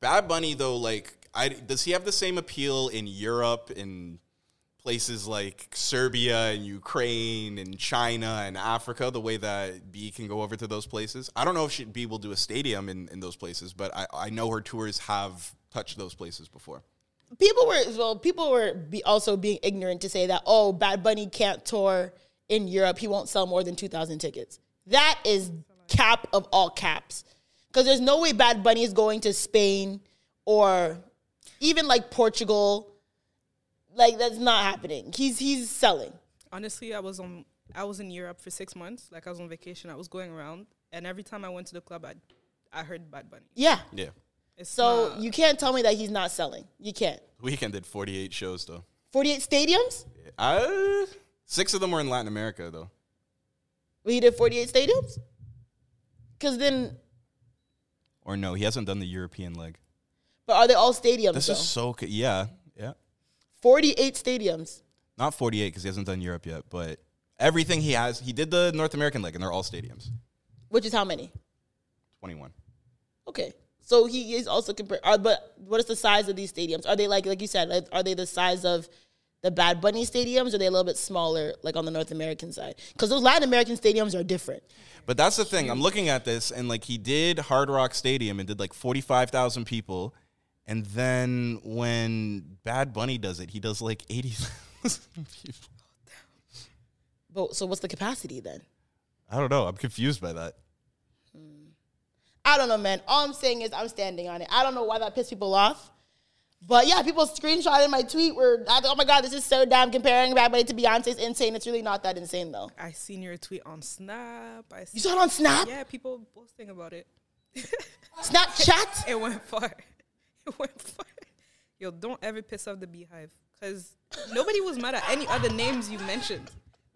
Bad Bunny, though, like, I, does he have the same appeal in Europe, in places like Serbia and Ukraine and China and Africa, the way that B can go over to those places? I don't know if she, B will do a stadium in, in those places, but I, I know her tours have touched those places before. People were well people were be also being ignorant to say that oh bad bunny can't tour in europe he won't sell more than 2000 tickets that is cap of all caps because there's no way bad bunny is going to spain or even like portugal like that's not happening he's he's selling Honestly, I was on. I was in Europe for six months. Like I was on vacation. I was going around, and every time I went to the club, I, I heard Bad Bunny. yeah Yeah. It's so not- you can't tell me that he's not selling you can't Weeknd did 48 shows, though. 48 stadiums Uh, six of them were in Latin America, though. he did 48 stadiums because then Or no, he hasn't done the European leg. but are they all stadiums This though? is so ca- yeah, yeah. 48 stadiums Not 48 because he hasn't done Europe yet, but everything he has, he did the North American leg, and they're all stadiums. which is how many 21. Okay. So he is also compared. Are, but what is the size of these stadiums? Are they like like you said? Like, are they the size of the Bad Bunny stadiums? Or are they a little bit smaller, like on the North American side? Because those Latin American stadiums are different. But that's the thing. I'm looking at this, and like he did Hard Rock Stadium and did like 45,000 people, and then when Bad Bunny does it, he does like 80,000 people. But so what's the capacity then? I don't know. I'm confused by that. I don't know, man. All I'm saying is I'm standing on it. I don't know why that pissed people off. But yeah, people screenshotted my tweet where I thought, oh my god, this is so dumb comparing Bad Bunny to Beyonce is insane. It's really not that insane though. I seen your tweet on Snap. I You saw it on Snap? Yeah, people posting about it. Snapchat? It went far. It went far. Yo, don't ever piss off the BeyHive. Cause nobody was mad at any other names you mentioned.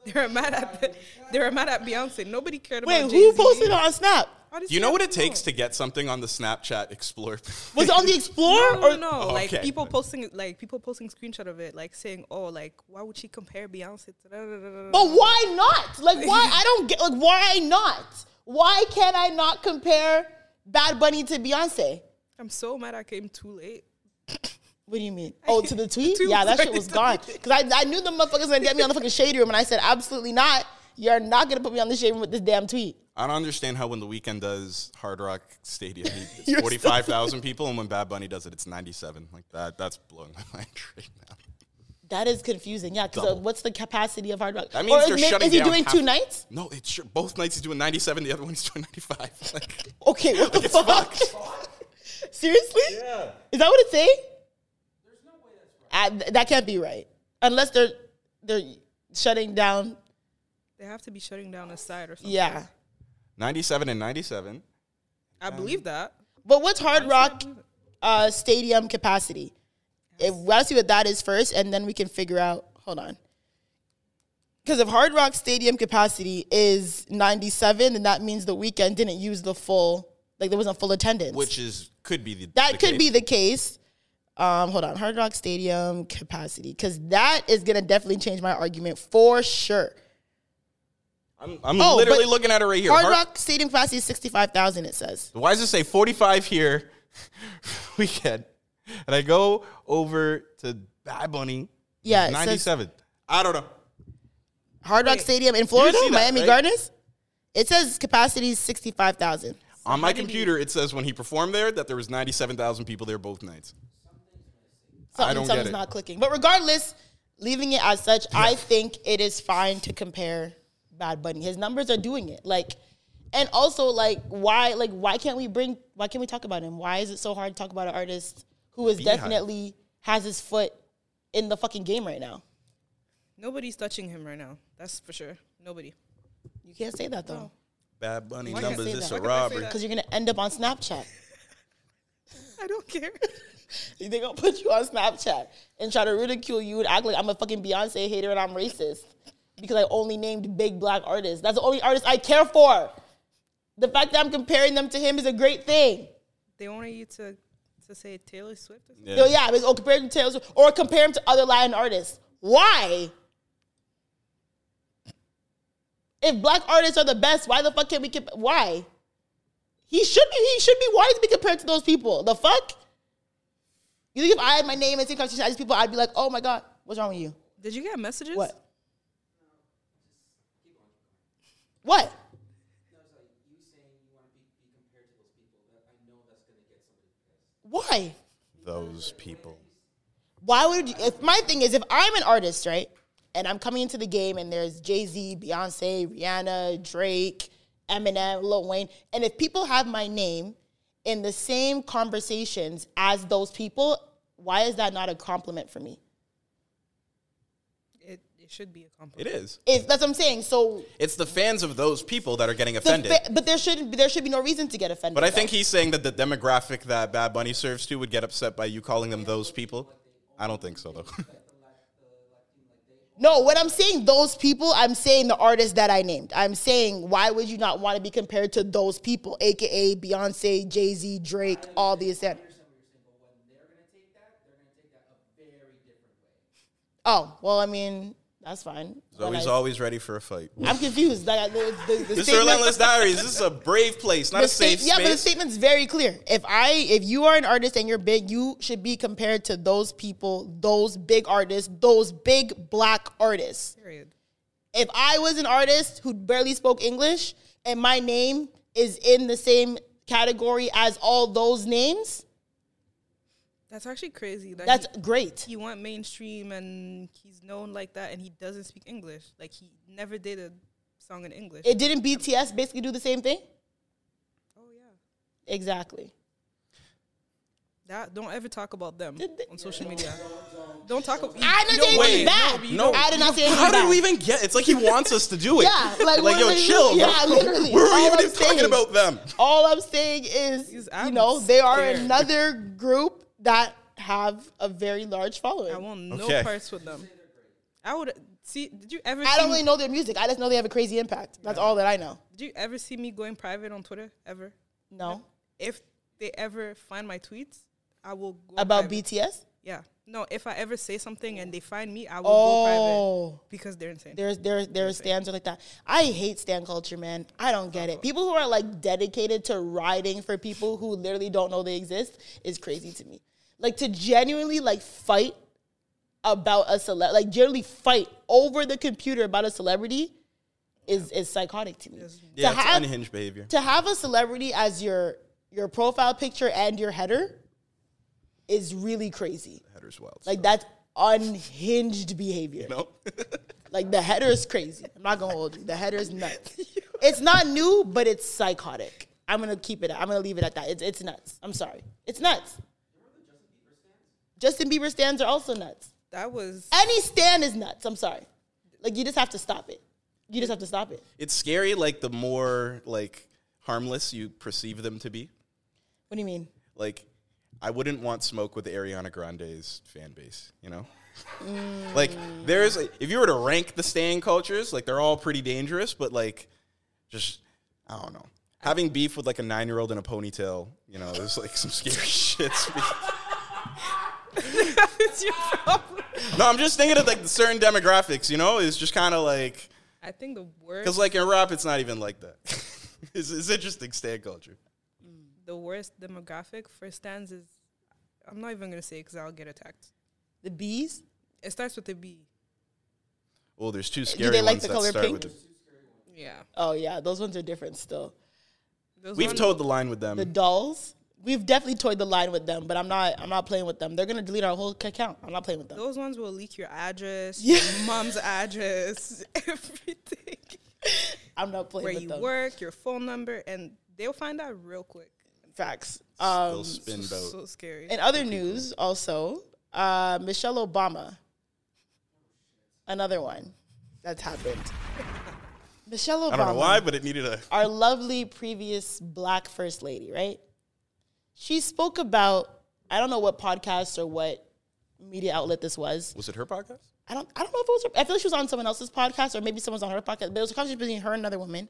They were mad at the, they were mad at Beyonce. Nobody cared Wait, about who Jay-Z. posted it on Snap? Do you know what it takes to get something on the Snapchat Explorer? Was it on the Explore? No, no, or no. Oh, Like okay. people posting, like people posting screenshot of it, like saying, "Oh, like why would she compare Beyonce?" to da, da, da, da, da." But why not? Like, why? I don't get. Like, why not? Why can I not compare Bad Bunny to Beyonce? I'm so mad I came too late. What do you mean? Oh, to the tweet? Tweet yeah, that shit was gone. Because I, I knew the motherfuckers were gonna get me on the fucking shade room, and I said, absolutely not. You're not gonna put me on the shade room with this damn tweet. I don't understand how when the Weeknd does Hard Rock Stadium, it's You're forty five thousand people, and when Bad Bunny does it, it's ninety seven. Like that, that's blowing my mind right now. That is confusing. Yeah, because uh, what's the capacity of Hard Rock? That means Or they're is, shutting is he down doing half- two nights? No, it's sure, both nights he's doing ninety seven. The other one he's doing ninety five. Like, Okay, what the fuck? Seriously? Yeah. Is that what it's saying? There's no way that's right. that can't be right. Unless they're they're shutting down. They have to be shutting down a side or something. Yeah. ninety seven and ninety seven. I believe that. But what's Hard Rock uh, stadium capacity? If we gotta see what that is first, and then we can figure out. Hold on. Because if Hard Rock Stadium capacity is 97, then that means the Weeknd didn't use the full, like there wasn't full attendance. which is could be the that the could case. be the case. Um, hold on, Hard Rock Stadium capacity, because that is gonna definitely change my argument for sure. I'm, I'm Oh, literally looking at it right here. Hard Hard- Rock Stadium capacity is 65,000. It says. Why does it say 45 here Weeknd? And I go over to Bad Bunny. Yeah, it says- 97. I don't know. Hard Rock Wait. Stadium in Florida, see that, Miami right? Gardens. It says capacity is 65,000. On my computer, it says when he performed there that there was 97,000 people there both nights. I Something, don't get something's it. not clicking. But regardless, leaving it as such, I think it is fine to compare Bad Bunny. His numbers are doing it. Like, and also like why like why can't we bring why can't we talk about him? Why is it so hard to talk about an artist who is BeyHive. definitely has his foot in the fucking game right now? Nobody's touching him right now. That's for sure. Nobody. You can't say that though. Bad Bunny Why numbers, say it's a Why can't I say robbery. Because you're gonna end up on Snapchat. I don't care. They're gonna put you on Snapchat and try to ridicule you and act like I'm a fucking Beyonce hater and I'm racist because I only named big black artists. That's the only artist I care for. The fact that I'm comparing them to him is a great thing. they wanted you to to say Taylor Swift. Or something? Yeah. So yeah, but- or compare him to Taylor Swift, or compare him to other Latin artists. Why? If black artists are the best, why the fuck can't we? Comp- why? He should be. He should be. Why to be compared to those people? The fuck? You think if I had my name and same conversation as these people, I'd be like, oh my god, what's wrong with you? Did you get messages? What? What? Why? Those people. Why would you? If my thing is, if I'm an artist, right, and I'm coming into the game, and there's Jay Z, Beyonce, Rihanna, Drake, Eminem, Lil Wayne, and if people have my name in the same conversations as those people, why is that not a compliment for me? It, it should be a compliment. It is. If that's what I'm saying. So, It's the fans of those people that are getting the offended. fa- but there should there should be no reason to get offended. but I though. think he's saying that the demographic that Bad Bunny serves to would get upset by you calling them those people. I don't think so, though. No, when I'm saying those people, I'm saying the artists that I named. I'm saying why would you not want to be compared to those people, aka Beyonce, Jay Z, Drake, all these. That. Oh well, I mean that's fine. so he's always ready for a fight. I'm confused. Like, the, the, the This statement- Relentless Diaries. This is a brave place, not the a safe state- yeah, but the space. statement's very clear. If I, if you are an artist and you're big, you should be compared to those people, those big artists, those big black artists. Period. if I was an artist who barely spoke English and my name is in the same category as all those names, That's actually crazy. That that's he, great. he went mainstream and he's known like that, and he doesn't speak English. Like he never did a song in English. It didn't BTS basically do the same thing? oh yeah. Exactly. That don't ever talk about them on social media. Don't talk about. I didn't say don't- anything Wait, bad. no, I did not say anything How bad. did we even get? It's like he wants us to do it. Yeah, like, like yo, chill. literally- bro. yeah, literally. We're All even I'm talking saying. about them. All I'm saying is, you I'm know, they are another group that have a very large following. I want no Okay. parts with them. I would see. Did you ever? I see don't me- really know their music. I just know they have a crazy impact. That's all that I know. Did you ever see me going private on Twitter? Ever? No. If they ever find my tweets, I will go About private. BTS? Yeah. No, if I ever say something and they find me, I will go oh. private Oh. because they're insane. There's their their stans are like that. I hate stan culture, man. I don't get it. People who are like dedicated to riding for people who literally don't know they exist is crazy to me. Like to genuinely like fight about a celeb, like generally fight over the computer about a celebrity is is psychotic to me. Yeah, to it's have unhinged behavior. to have a celebrity as your your profile picture and your header is really crazy. Header's wild. Like that's unhinged behavior. no. Like the header is crazy. I'm not gonna hold you. The header is nuts. It's not new, but it's psychotic. I'm gonna keep it. I'm gonna leave it at that. It's it's nuts. I'm sorry. It's nuts. Justin Bieber stans are also nuts. that was Any stan is nuts. I'm sorry. Like you just have to stop it. You just have to stop it. it's scary. Like the more like harmless you perceive them to be. What do you mean? Like, I wouldn't want smoke with Ariana Grande's fan base. You know. Mm. Like there's if you were to rank the staying cultures, like they're all pretty dangerous, but like just I don't know. Having beef with like a nine year old in a ponytail, you know, is like some scary shit. It's your problem. no, I'm just thinking of like the certain demographics, you know, it's just kind of like I think the worst, because like in rap, it's not even like that. it's, it's interesting stan culture. Mm, the worst demographic for stans is. I'm not even gonna say because I'll get attacked. The bees? It starts with a B. Well, there's two scary Do they like the color pink? The, Yeah. Oh yeah, those ones are different still. Those we've ones- towed the line with them. The dolls. We've definitely toyed the line with them, but I'm not. I'm not playing with them. They're gonna delete our whole account. I'm not playing with them. Those ones will leak your address, Yeah. your mom's address, everything. I'm not playing Where with you them. work, your phone number, and they'll find out real quick. Facts. They'll Um, spin boat. So scary. in other news, also, uh, Michelle Obama. Another one that's happened. Michelle Obama. I don't know why, but it needed a. our lovely previous black first lady, right? She spoke about I don't know what podcast or what media outlet this was. Was it her podcast? I don't I don't know if it was her, I feel like she was on someone else's podcast or maybe someone's on her podcast, but it was a conversation between her and another woman.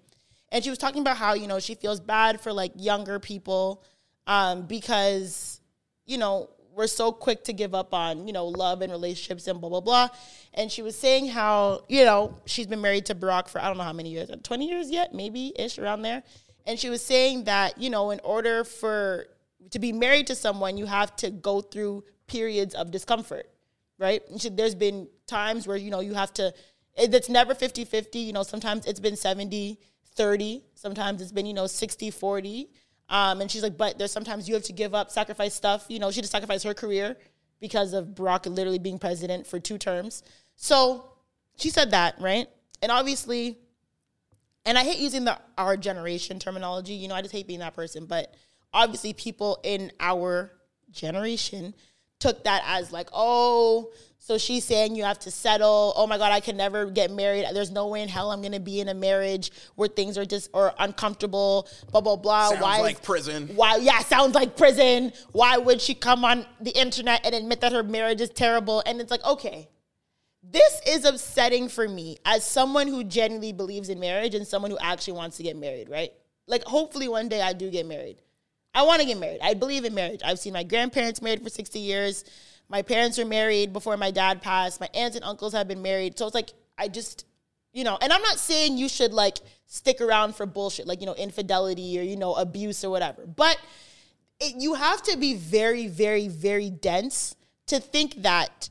And she was talking about how, you know, she feels bad for like younger people um, because, you know, we're so quick to give up on, you know, love and relationships and blah, blah, blah. And she was saying how, you know, she's been married to Barack for I don't know how many years, 20 years yet, maybe ish around there. And she was saying that, you know, in order for to be married to someone, you have to go through periods of discomfort right? There's been times where, you know, you have to, it, it's never 50 50. You know, sometimes it's been 70 30. Sometimes it's been, you know, 60 40. Um, and she's like, but there's sometimes you have to give up, sacrifice stuff. You know, she just sacrificed her career because of Barack literally being president for two terms. So she said that, right? And obviously, and I hate using the our generation terminology. You know, I just hate being that person. But obviously, people in our generation took that as like, oh, so she's saying you have to settle. Oh my God, I can never get married. There's no way in hell I'm gonna be in a marriage where things are just or uncomfortable. Blah blah blah. Sounds Why? like prison. Why? Yeah, sounds like prison. Why would she come on the internet and admit that her marriage is terrible? And it's like, okay, this is upsetting for me as someone who genuinely believes in marriage and someone who actually wants to get married, right? Like, hopefully one day I do get married. I want to get married. I believe in marriage. I've seen my grandparents married for 60 years. My parents were married before my dad passed. My aunts and uncles have been married. So it's like, I just, you know, and I'm not saying you should like stick around for bullshit, like, you know, infidelity or, you know, abuse or whatever. But it, you have to be very, very, very dense to think that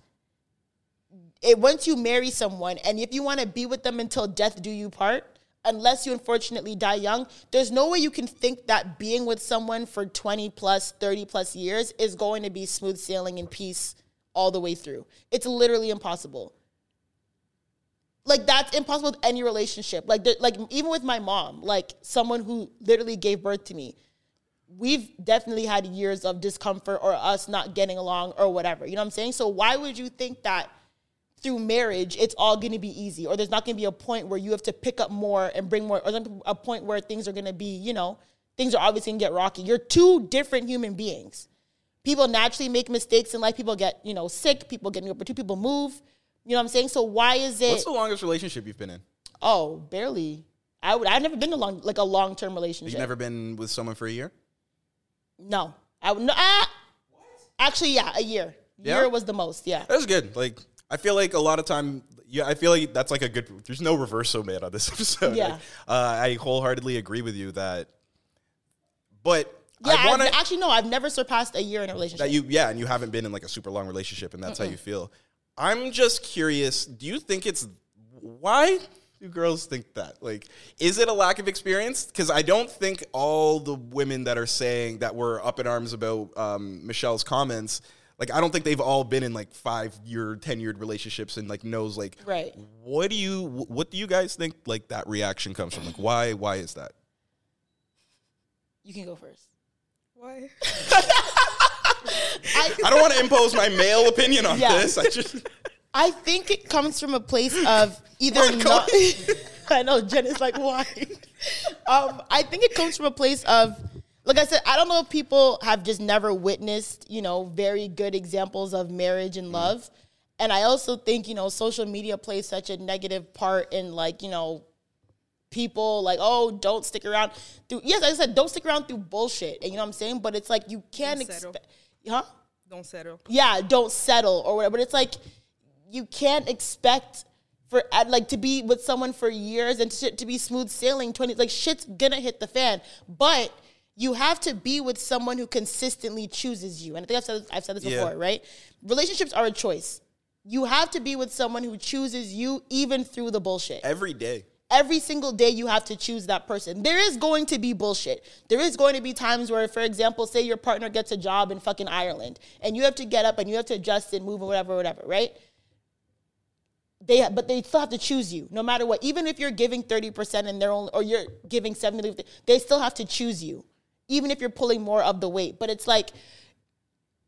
it, once you marry someone and if you want to be with them until death do you part, unless you unfortunately die young, there's no way you can think that being with someone for 20 plus, 30 plus years is going to be smooth sailing and peace all the way through. It's literally impossible. Like that's impossible with any relationship. Like like even with my mom, like someone who literally gave birth to me. we've definitely had years of discomfort or us not getting along or whatever. You know what I'm saying? So why would you think that through marriage it's all going to be easy or there's not going to be a point where you have to pick up more and bring more or a point where things are going to be, you know, things are obviously going to get rocky. You're two different human beings. People naturally make mistakes in life. People get, you know, sick, people get new two people move. You know what I'm saying? So why is it What's the longest relationship you've been in? Oh, barely. I would I've never been in a long like a long term relationship. You've never been with someone for a year? No, I would no. Ah, actually, yeah, a year. Yeah? Year was the most. Yeah. That's good. Like I feel like a lot of time. Yeah, I feel like that's like a good. There's no reverso man on this episode. Yeah. Like, uh, I wholeheartedly agree with you that. But Yeah, I I've- to actually no, I've never surpassed a year in a relationship. that you yeah, and you haven't been in like a super long relationship, and that's how you feel. I'm just curious. Do you think it's why do girls think that? Like, is it a lack of experience? Because I don't think all the women that are saying that were up in arms about um, Michelle's comments. Like I don't think they've all been in like five year, tenured relationships and like knows like Right. What do you what do you guys think like that reaction comes from? Like why why is that? you can go first. Why? I, I don't want to impose my male opinion on Yeah. this. I just I think it comes from a place of either Come on, not. I know Jen is like, why? um, I think it comes from a place of, like I said, I don't know if people have just never witnessed, you know, very good examples of marriage and mm-hmm. love. And I also think, you know, social media plays such a negative part in like, you know, people like, oh, don't stick around through. Yes, like I said, don't stick around through bullshit. And you know what I'm saying? But it's like you can't expect, huh? Don't settle. yeah, don't settle or whatever. But it's like you can't expect for like to be with someone for years and to, to be smooth sailing. Twenty like shit's gonna hit the fan, but. You have to be with someone who consistently chooses you. And I think I've said, I've said this Yeah. before, right? Relationships are a choice. You have to be with someone who chooses you even through the bullshit every day. every single day you have to choose that person. There is going to be bullshit. There is going to be times where, for example, say your partner gets a job in fucking Ireland and you have to get up and you have to adjust and move and whatever, whatever, right? They, but they still have to choose you no matter what. Even if you're giving 30% and they're only, or you're giving 70, they still have to choose you, even if you're pulling more of the weight. But it's like,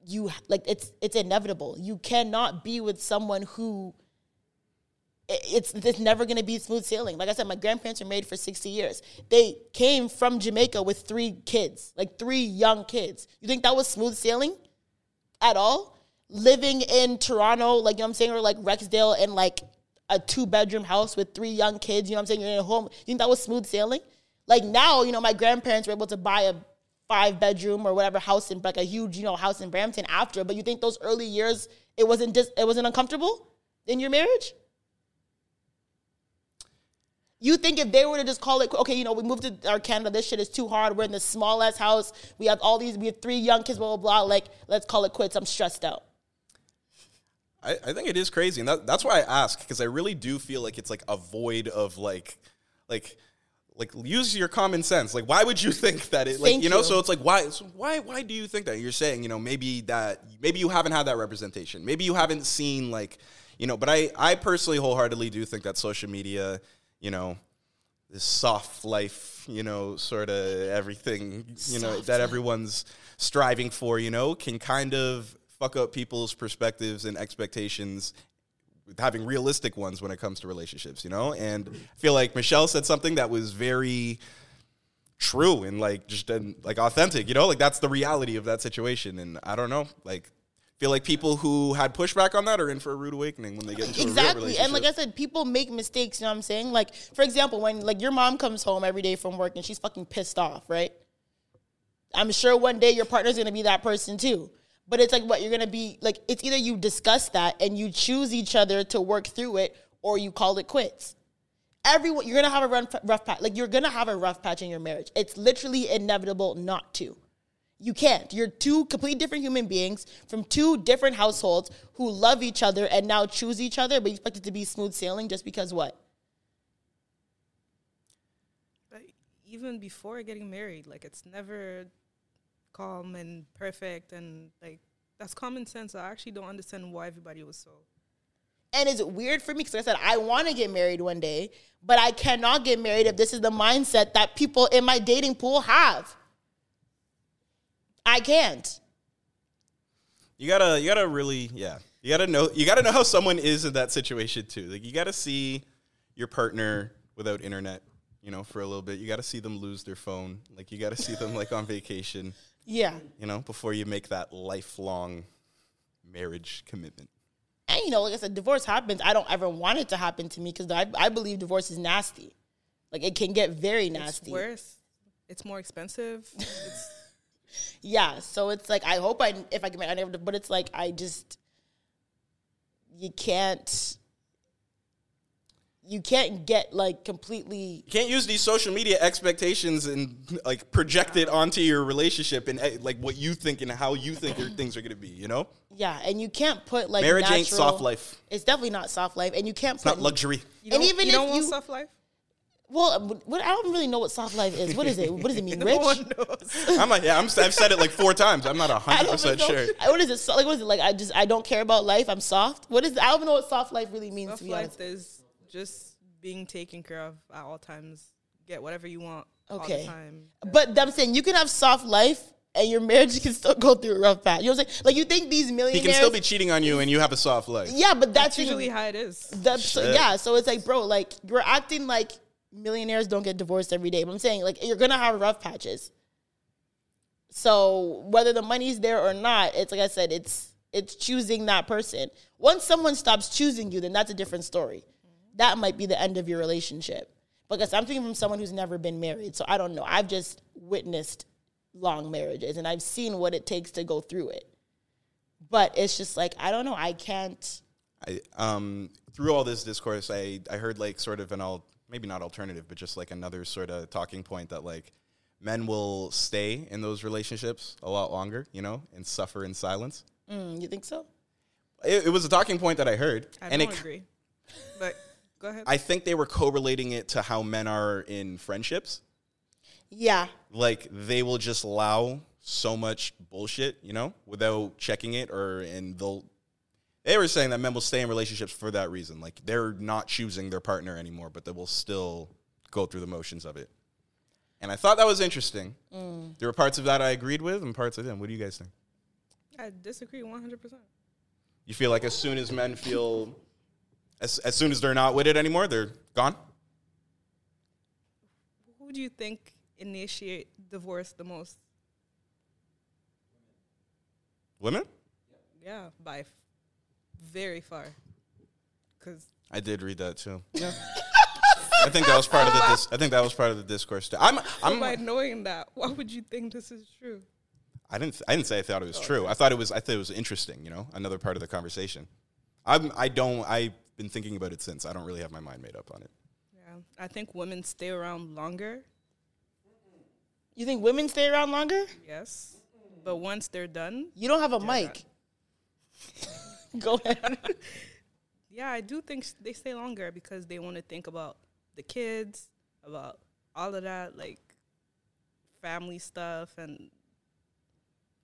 you like it's it's inevitable. You cannot be with someone who it's it's never going to be smooth sailing. Like I said, my grandparents were married for 60 years. They came from Jamaica with three kids, like three young kids. You think that was smooth sailing at all? Living in Toronto, like you know what I'm saying, or like Rexdale in like a two bedroom house with three young kids, you know what I'm saying? You're in a home. You think that was smooth sailing? Like now, you know, my grandparents were able to buy a five bedroom or whatever house in like a huge, you know, house in Brampton after. But you think those early years it wasn't dis- it wasn't uncomfortable in your marriage? You think if they were to just call it, okay, you know, we moved to our Canada, this shit is too hard. We're in the small ass house. We have all these, we have three young kids, blah, blah, blah. Like, let's call it quits. I'm stressed out. I, I think it is crazy, and that, that's why I ask because I really do feel like it's like a void of like, like, like use your common sense. Like, why would you think that it? Like, Thank you know, you. so it's like why, so why, why do you think that? You're saying, you know, maybe that maybe you haven't had that representation. Maybe you haven't seen like, you know. But I, I personally wholeheartedly do think that social media, you know, this soft life, you know, sort of everything, you know, that everyone's striving for, you know, can kind of fuck up people's perspectives and expectations having realistic ones when it comes to relationships, you know? And I feel like Michelle said something that was very true and like just and like authentic, you know? Like that's the reality of that situation. And I don't know, like feel like people who had pushback on that are in for a rude awakening when they get into Exactly. And like I said, people make mistakes, you know what I'm saying? Like, for example, when like your mom comes home every day from work and she's fucking pissed off, right? I'm sure one day your partner's gonna be that person too. But it's like what you're gonna be like it's either you discuss that and you choose each other to work through it or you call it quits. Everyone you're gonna have a rough, rough patch. Like you're gonna have a rough patch in your marriage. It's literally inevitable not to. You can't. You're two completely different human beings from two different households who love each other and now choose each other, but you expect it to be smooth sailing just because what? Even before getting married, like it's never calm and perfect and like that's common sense. I actually don't understand why everybody was so And it's weird for me because like I said, I want to get married one day, but I cannot get married if this is the mindset that people in my dating pool have. I can't. You gotta, you gotta really, yeah. You gotta know, you gotta know how someone is in that situation too. Like you gotta see your partner without internet, you know, for a little bit. You gotta see them lose their phone. Like you gotta see them like on vacation, Yeah. you know, before you make that lifelong marriage commitment. And you know, like I said, divorce happens. I don't ever want it to happen to me because I, I believe divorce is nasty. Like it can get very nasty. It's worse. It's more expensive. it's, Yeah. So it's like I hope I if I can I never but it's like I just you can't you can't get like completely You can't use these social media expectations and like project it onto your relationship and eh, like what you think and how you think your things are gonna be. You know, yeah, and you can't put like marriage ain't soft life. It's definitely not soft life, and you can't It's put not luxury. you And don't- even you if don't want you- soft life. Well, what, I don't really know what soft life is. What is it? What does it mean? No Rich? one knows. I'm like, yeah, I'm, I've said it like four times. I'm not I hundred percent sure. What is it? So, like, what is it? Like, I just I don't care about life. I'm soft. What is? I don't even know what soft life really means. Soft to be life honest. is just being taken care of at all times. Get whatever you want all Okay. the time. But I'm saying you can have soft life and your marriage can still go through a rough patch. You know what I'm saying? Like you think these millionaires He can still be cheating on you, and you have a soft life. Yeah, but that's That's usually how it is. That's so, Shit. yeah. So it's like, bro, like you're acting like millionaires don't get divorced every day. But I'm saying like you're gonna have rough patches. So whether the money's there or not, it's like I said, it's it's choosing that person. Once someone stops choosing you, then that's a different story. That might be the end of your relationship. Because I'm thinking from someone who's never been married, so I don't know. I've just witnessed long marriages, and I've seen what it takes to go through it. But it's just like I don't know. I can't. I, um, through all this discourse, I, I heard like sort of an all, maybe not alternative, but just like another sort of talking point that like men will stay in those relationships a lot longer, you know, and suffer in silence. Mm, you think so? It, it was a talking point that I heard, I and don't it, agree. But go ahead. I think they were correlating it to how men are in friendships. Yeah. Like they will just allow so much bullshit, you know, without checking it, or and they'll. They were saying that men will stay in relationships for that reason. Like they're not choosing their partner anymore, but they will still go through the motions of it. And I thought that was interesting. Mm. There were parts of that I agreed with, and parts I didn't. What do you guys think? I disagree 100%. You feel like as soon as men feel, as as soon as they're not with it anymore, they're gone. Who do you think initiate divorce the most? Women. Yeah, by f- very far. Because I did read that too. Yeah. I think that was part of the. Dis- I think that was part of the discourse. Too. I'm. I'm. by knowing that, why would you think this is true? I didn't. I didn't say I thought it was true. I thought it was. I thought it was interesting. You know, another part of the conversation. I'm. I don't. I've been thinking about it since. I don't really have my mind made up on it. Yeah, I think women stay around longer. You think women stay around longer? Yes, but once they're done, You don't have a mic. Go ahead. yeah, I do think they stay longer because they want to think about the kids, about all of that, like family stuff, and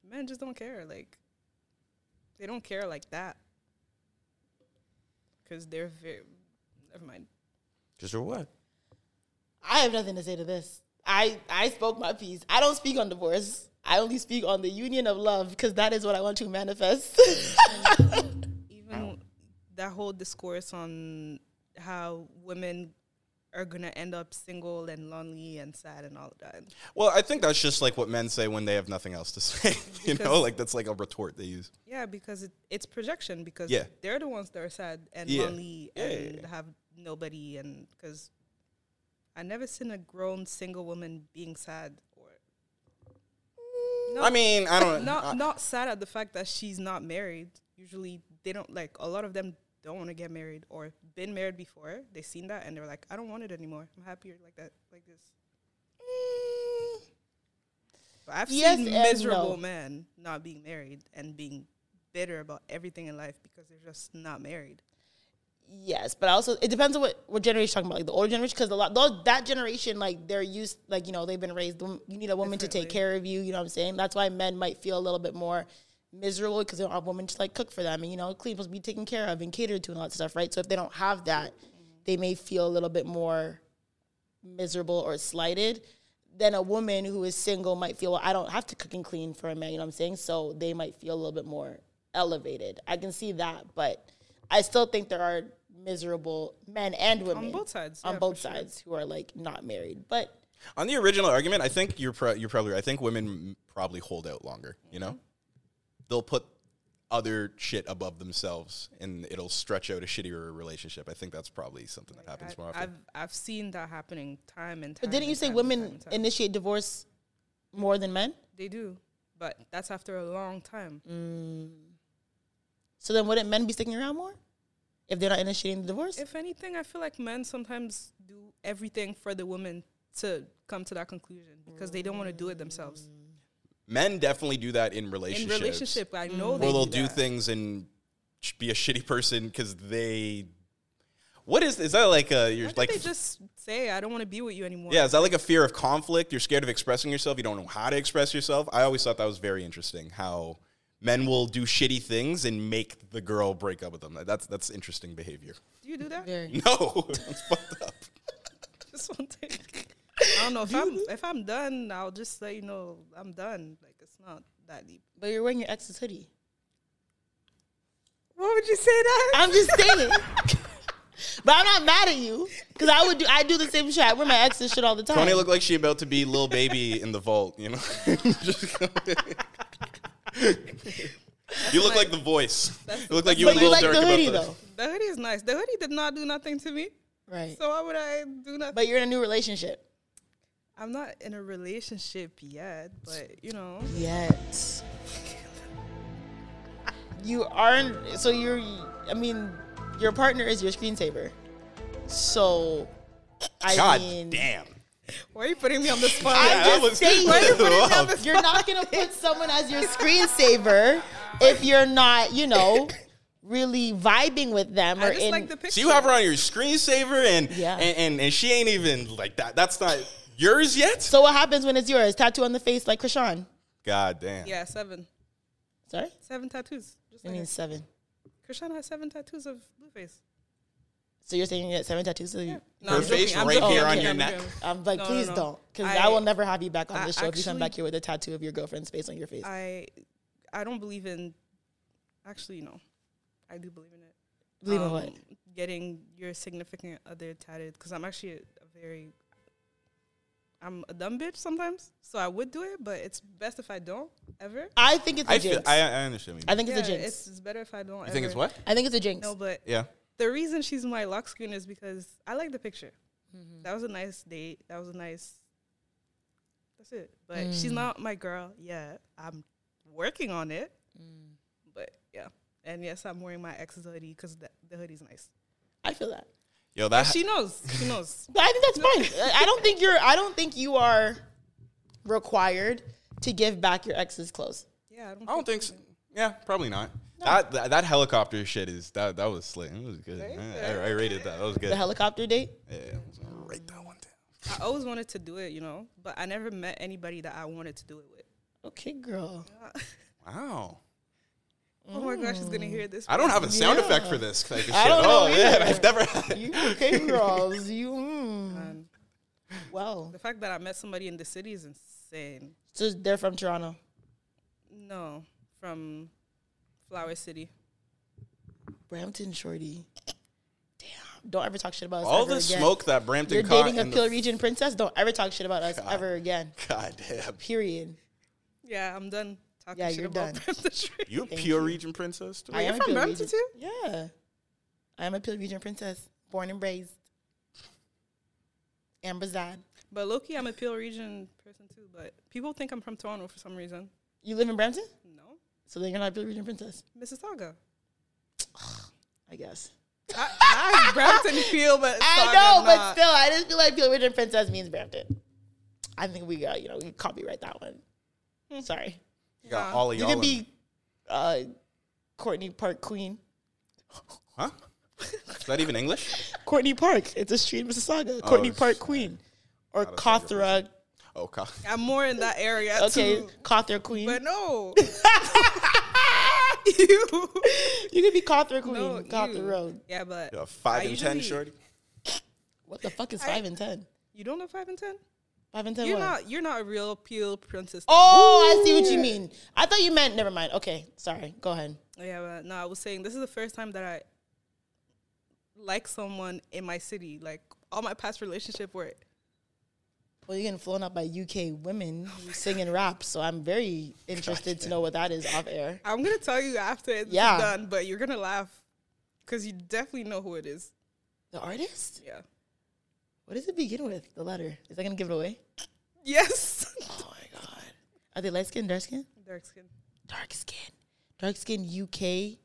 men just don't care. Like they don't care like that because they're very. Never mind. Just or what? I have nothing to say to this. I I spoke my piece. I don't speak on divorce. I only speak on the union of love because that is what I want to manifest. even that whole discourse on how women are gonna end up single and lonely and sad and all of that. Well, I think that's just like what men say when they have nothing else to say. you know, like that's like a retort they use. Yeah, because it, it's projection. Because Yeah. they're the ones that are sad and Yeah. lonely Yeah, and have nobody. And because I never seen a grown single woman being sad or. I mean, I don't. not I- not sad at the fact that she's not married. Usually, they don't like a lot of them don't want to get married or been married before. They seen that and they're like, I don't want it anymore. I'm happier like that, like this. Eh. But I've Yes seen miserable no. men not being married and being bitter about everything in life because they're just not married. yes, but also it depends on what what generation you're talking about. Like the older generation, because a lot those that generation, like they're used, like you know, they've been raised. You need a woman to take care of you. You know what I'm saying? That's why men might feel a little bit more miserable because they don't have women to like cook for them and you know clean, supposed to be taken care of and catered to and all that stuff, right? So if they don't have that, they may feel a little bit more miserable or slighted. than a woman who is single might feel, well, I don't have to cook and clean for a man, you know what I'm saying? So they might feel a little bit more elevated. I can see that, but I still think there are miserable men and women on both sides, on yeah, both for sure. sides who are like not married. But On the original argument, I think you're pro- you're probably right. I think women probably hold out longer. You know, mm-hmm. They'll put other shit above themselves, and it'll stretch out a shittier relationship. I think that's probably something that happens more often. I've I've seen that happening time and time. but didn't you say time and time women initiate divorce more than men? They do, but that's after a long time. Mm. So then wouldn't men be sticking around more if they're not initiating the divorce? If anything, I feel like men sometimes do everything for the woman to come to that conclusion because they don't want to do it themselves. Men definitely do that in relationships. In relationship, I know mm. they where they'll do, do that. things and be a shitty person because they. What is is that like a you're Why like can't they just say, "I don't want to be with you anymore"? yeah is that like a fear of conflict? You're scared of expressing yourself. You don't know how to express yourself. I always thought that was very interesting. How men will do shitty things and make the girl break up with them. That's that's interesting behavior. Do you do that? Very. No, that's fucked up. Just one thing. I don't know if I'm if I'm done. I'll just let you know I'm done. Like it's not that deep. But you're wearing your ex's hoodie. What would you say that? I'm just saying. but I'm not mad at you because I would do. I do the same shit. I wear my ex's shit all the time. Tony looked like she about to be little baby in the vault. You know. You look like the voice. You look like you but and you Lil like Durk the hoodie the- though, The hoodie is nice. The hoodie did not do nothing to me. right? So why would I do nothing? But you're in a new relationship. I'm not in a relationship yet, but you know, Yet. You aren't. So you're. I mean, your partner is your screensaver. So. I God mean, damn. why are you putting me on the spot? I'm just saying. Why are you putting me on the You're not gonna put someone as your screensaver if you're not, you know, really vibing with them or just in. like the picture. So you have her on your screensaver, and Yeah. and, and and she ain't even like that. That's not yours yet. so what happens when it's yours? Tattoo on the face like Chrisean. God damn. yeah, seven, Sorry, seven tattoos. Just I like mean her. seven. Chrisean has seven tattoos of Blueface. So you're saying you get seven tattoos? So you, No, Her face joking, I'm right joking, here I'm on your I'm neck. joking. I'm like, No, no, please no. don't, because I- I, will never have you back on I this show if you come back here with a tattoo of your girlfriend's face on your face. I I don't believe in. Actually, no, I do believe in it. Believe in Um, what? Getting your significant other tatted because I'm actually a, a very. I'm a dumb bitch sometimes, so I would do it, but it's best if I don't ever. I think it's a I jinx. feel, I, I understand. What you I think it's yeah, a jinx. It's, it's better if I don't. you think it's what? I think it's a jinx. No, but Yeah. the reason she's my lock screen is because I like the picture. Mm-hmm. That was a nice date. That was a nice. That's it. But Mm. she's not my girl yet. I'm working on it. Mm. But yeah, and yes, I'm wearing my ex's hoodie because the, the hoodie's nice. I feel that. Yo, that She knows. She knows. But I think that's fine. I- I don't think you're. I don't think you are required to give back your ex's clothes. Yeah, I don't. I don't think so. Yeah, probably not. That, that that helicopter shit is that that was slick. It was good. I, I, I rated that. That was good. The helicopter date. yeah, I was gonna rate that one down. I always wanted to do it, you know, but I never met anybody that I wanted to do it with. Okay, girl. Wow. Oh my gosh, she's gonna hear this. I don't have a sound Yeah. effect for this type of. I don't know oh yeah, either. I've never had. You okay, girls? You. Mm. And Well, the fact that I met somebody in the city is insane. so they're from Toronto. No, from Flower City. Brampton, shorty. Damn. Don't ever talk shit about us. All ever the again. smoke that Brampton You're caught dating a in Peel the Region princess. Don't ever talk shit about us God. ever again. God damn. Period. Yeah, I'm done talking Yeah, you're done. You a Thank pure you. region princess? too? I am you're from Peel Brampton too? Yeah. I am a Peel Region princess, born and raised. And Bazad. But Loki, I'm a Peel Region person too. But people think I'm from Toronto for some reason. You live in Brampton? No, So then you're not a Peel Region princess, Mississauga. I guess. I, I Brampton feel, but I Saga know, but not. still, I just feel like Peel Region princess means Brampton. I think we got, you know, we can copyright that one. Hmm. Sorry. You got all of You y'all. can in- be uh, Courtney Park Queen. huh? Is that even English? Courtney Park. It's a street in Mississauga. Oh, Courtney Park. Queen. Or Not a Saga Cawthra. Oh, God. I'm more in that area Okay, too. Cawthra Queen. But no, you could be Cawthra Queen. no, Cawthra you. Road. Yeah, but Yo, five I and ten, usually- shorty. What the fuck is I- five and ten? You don't know five and ten? And ten. You're what? not you're not a real peel princess. Oh, I see what you mean. I thought you meant. Never mind. Okay, sorry. Go ahead. Yeah, but no, I was saying this is the first time that I like someone in my city. Like all my past relationship were Well, you're getting flown up by UK women oh who singing rap, so I'm very interested to know what that is off air. I'm gonna tell you after it's Yeah. done, but you're gonna laugh because you definitely know who it is. The artist? Yeah. What does it begin with? The letter? Is that gonna give it away? Yes. Oh my god. Are they light skin, dark skin? Dark skin. Dark skin. Dark skin UK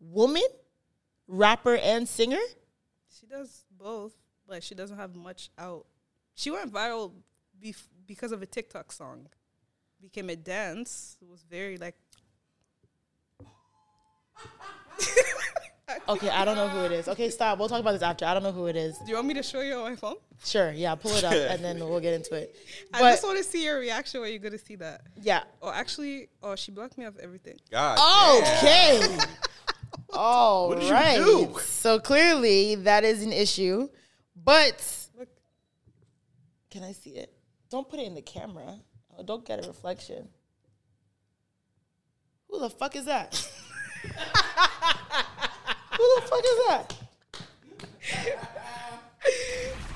woman, rapper and singer. She does both, but she doesn't have much out. She went viral bef- because of a TikTok song. Became a dance. It was very like Okay, I don't know who it is. Okay, stop. We'll talk about this after. I don't know who it is. Do you want me to show you on my phone? Sure, yeah, pull it up and then we'll get into it. I But just want to see your reaction when you're gonna see that. yeah. Oh, actually, oh, she blocked me off everything. God. Okay. All What did you do? So clearly that is an issue. But Look, can I see it? Don't put it in the camera. Oh, don't get a reflection. Who the fuck is that? Who the fuck is that?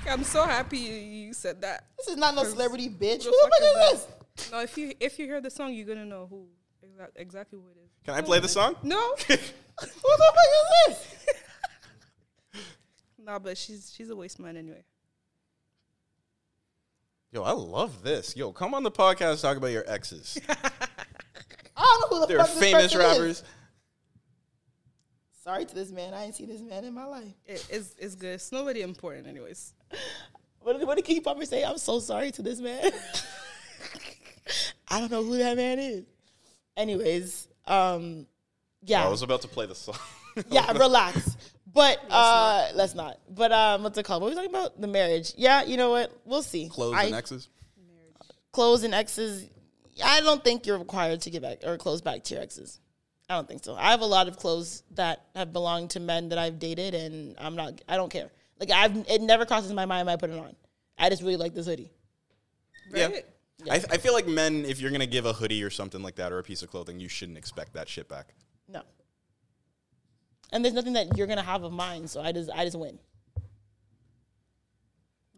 I'm so happy you said that. This is not no celebrity bitch. Who Who the the fuck is fuck this? No, if you if you hear the song, you're gonna know who exact, exactly who it is. Can I play the song? No, Who the fuck is this? no, but she's she's a waste man anyway. Yo, I love this. Yo, come on the podcast talk about your exes. I don't know who the They're fuck this famous person is. Rappers. Sorry to this man. I ain't seen this man in my life. It, it's it's good. It's nobody important, anyways. What did, what did Keith Palmer say? I'm so sorry to this man. I don't know who that man is. Anyways, um, yeah, I was about to play the song. yeah, relax. But uh, let's not. But um, what's it called? What were we talking about? The marriage. Yeah, you know what? We'll see. Clothes I- and exes. clothes and exes. I don't think you're required to get back or close back to your exes. I don't think so. I have a lot of clothes that have belonged to men that I've dated, and I'm not. I don't care. Like I've, it never crosses my mind when I put it on. I just really like this hoodie. Right? Yeah. I, I feel like men, if you're gonna give a hoodie or something like that or a piece of clothing, you shouldn't expect that shit back. No. And there's nothing that you're gonna have of mine, so I just I just win.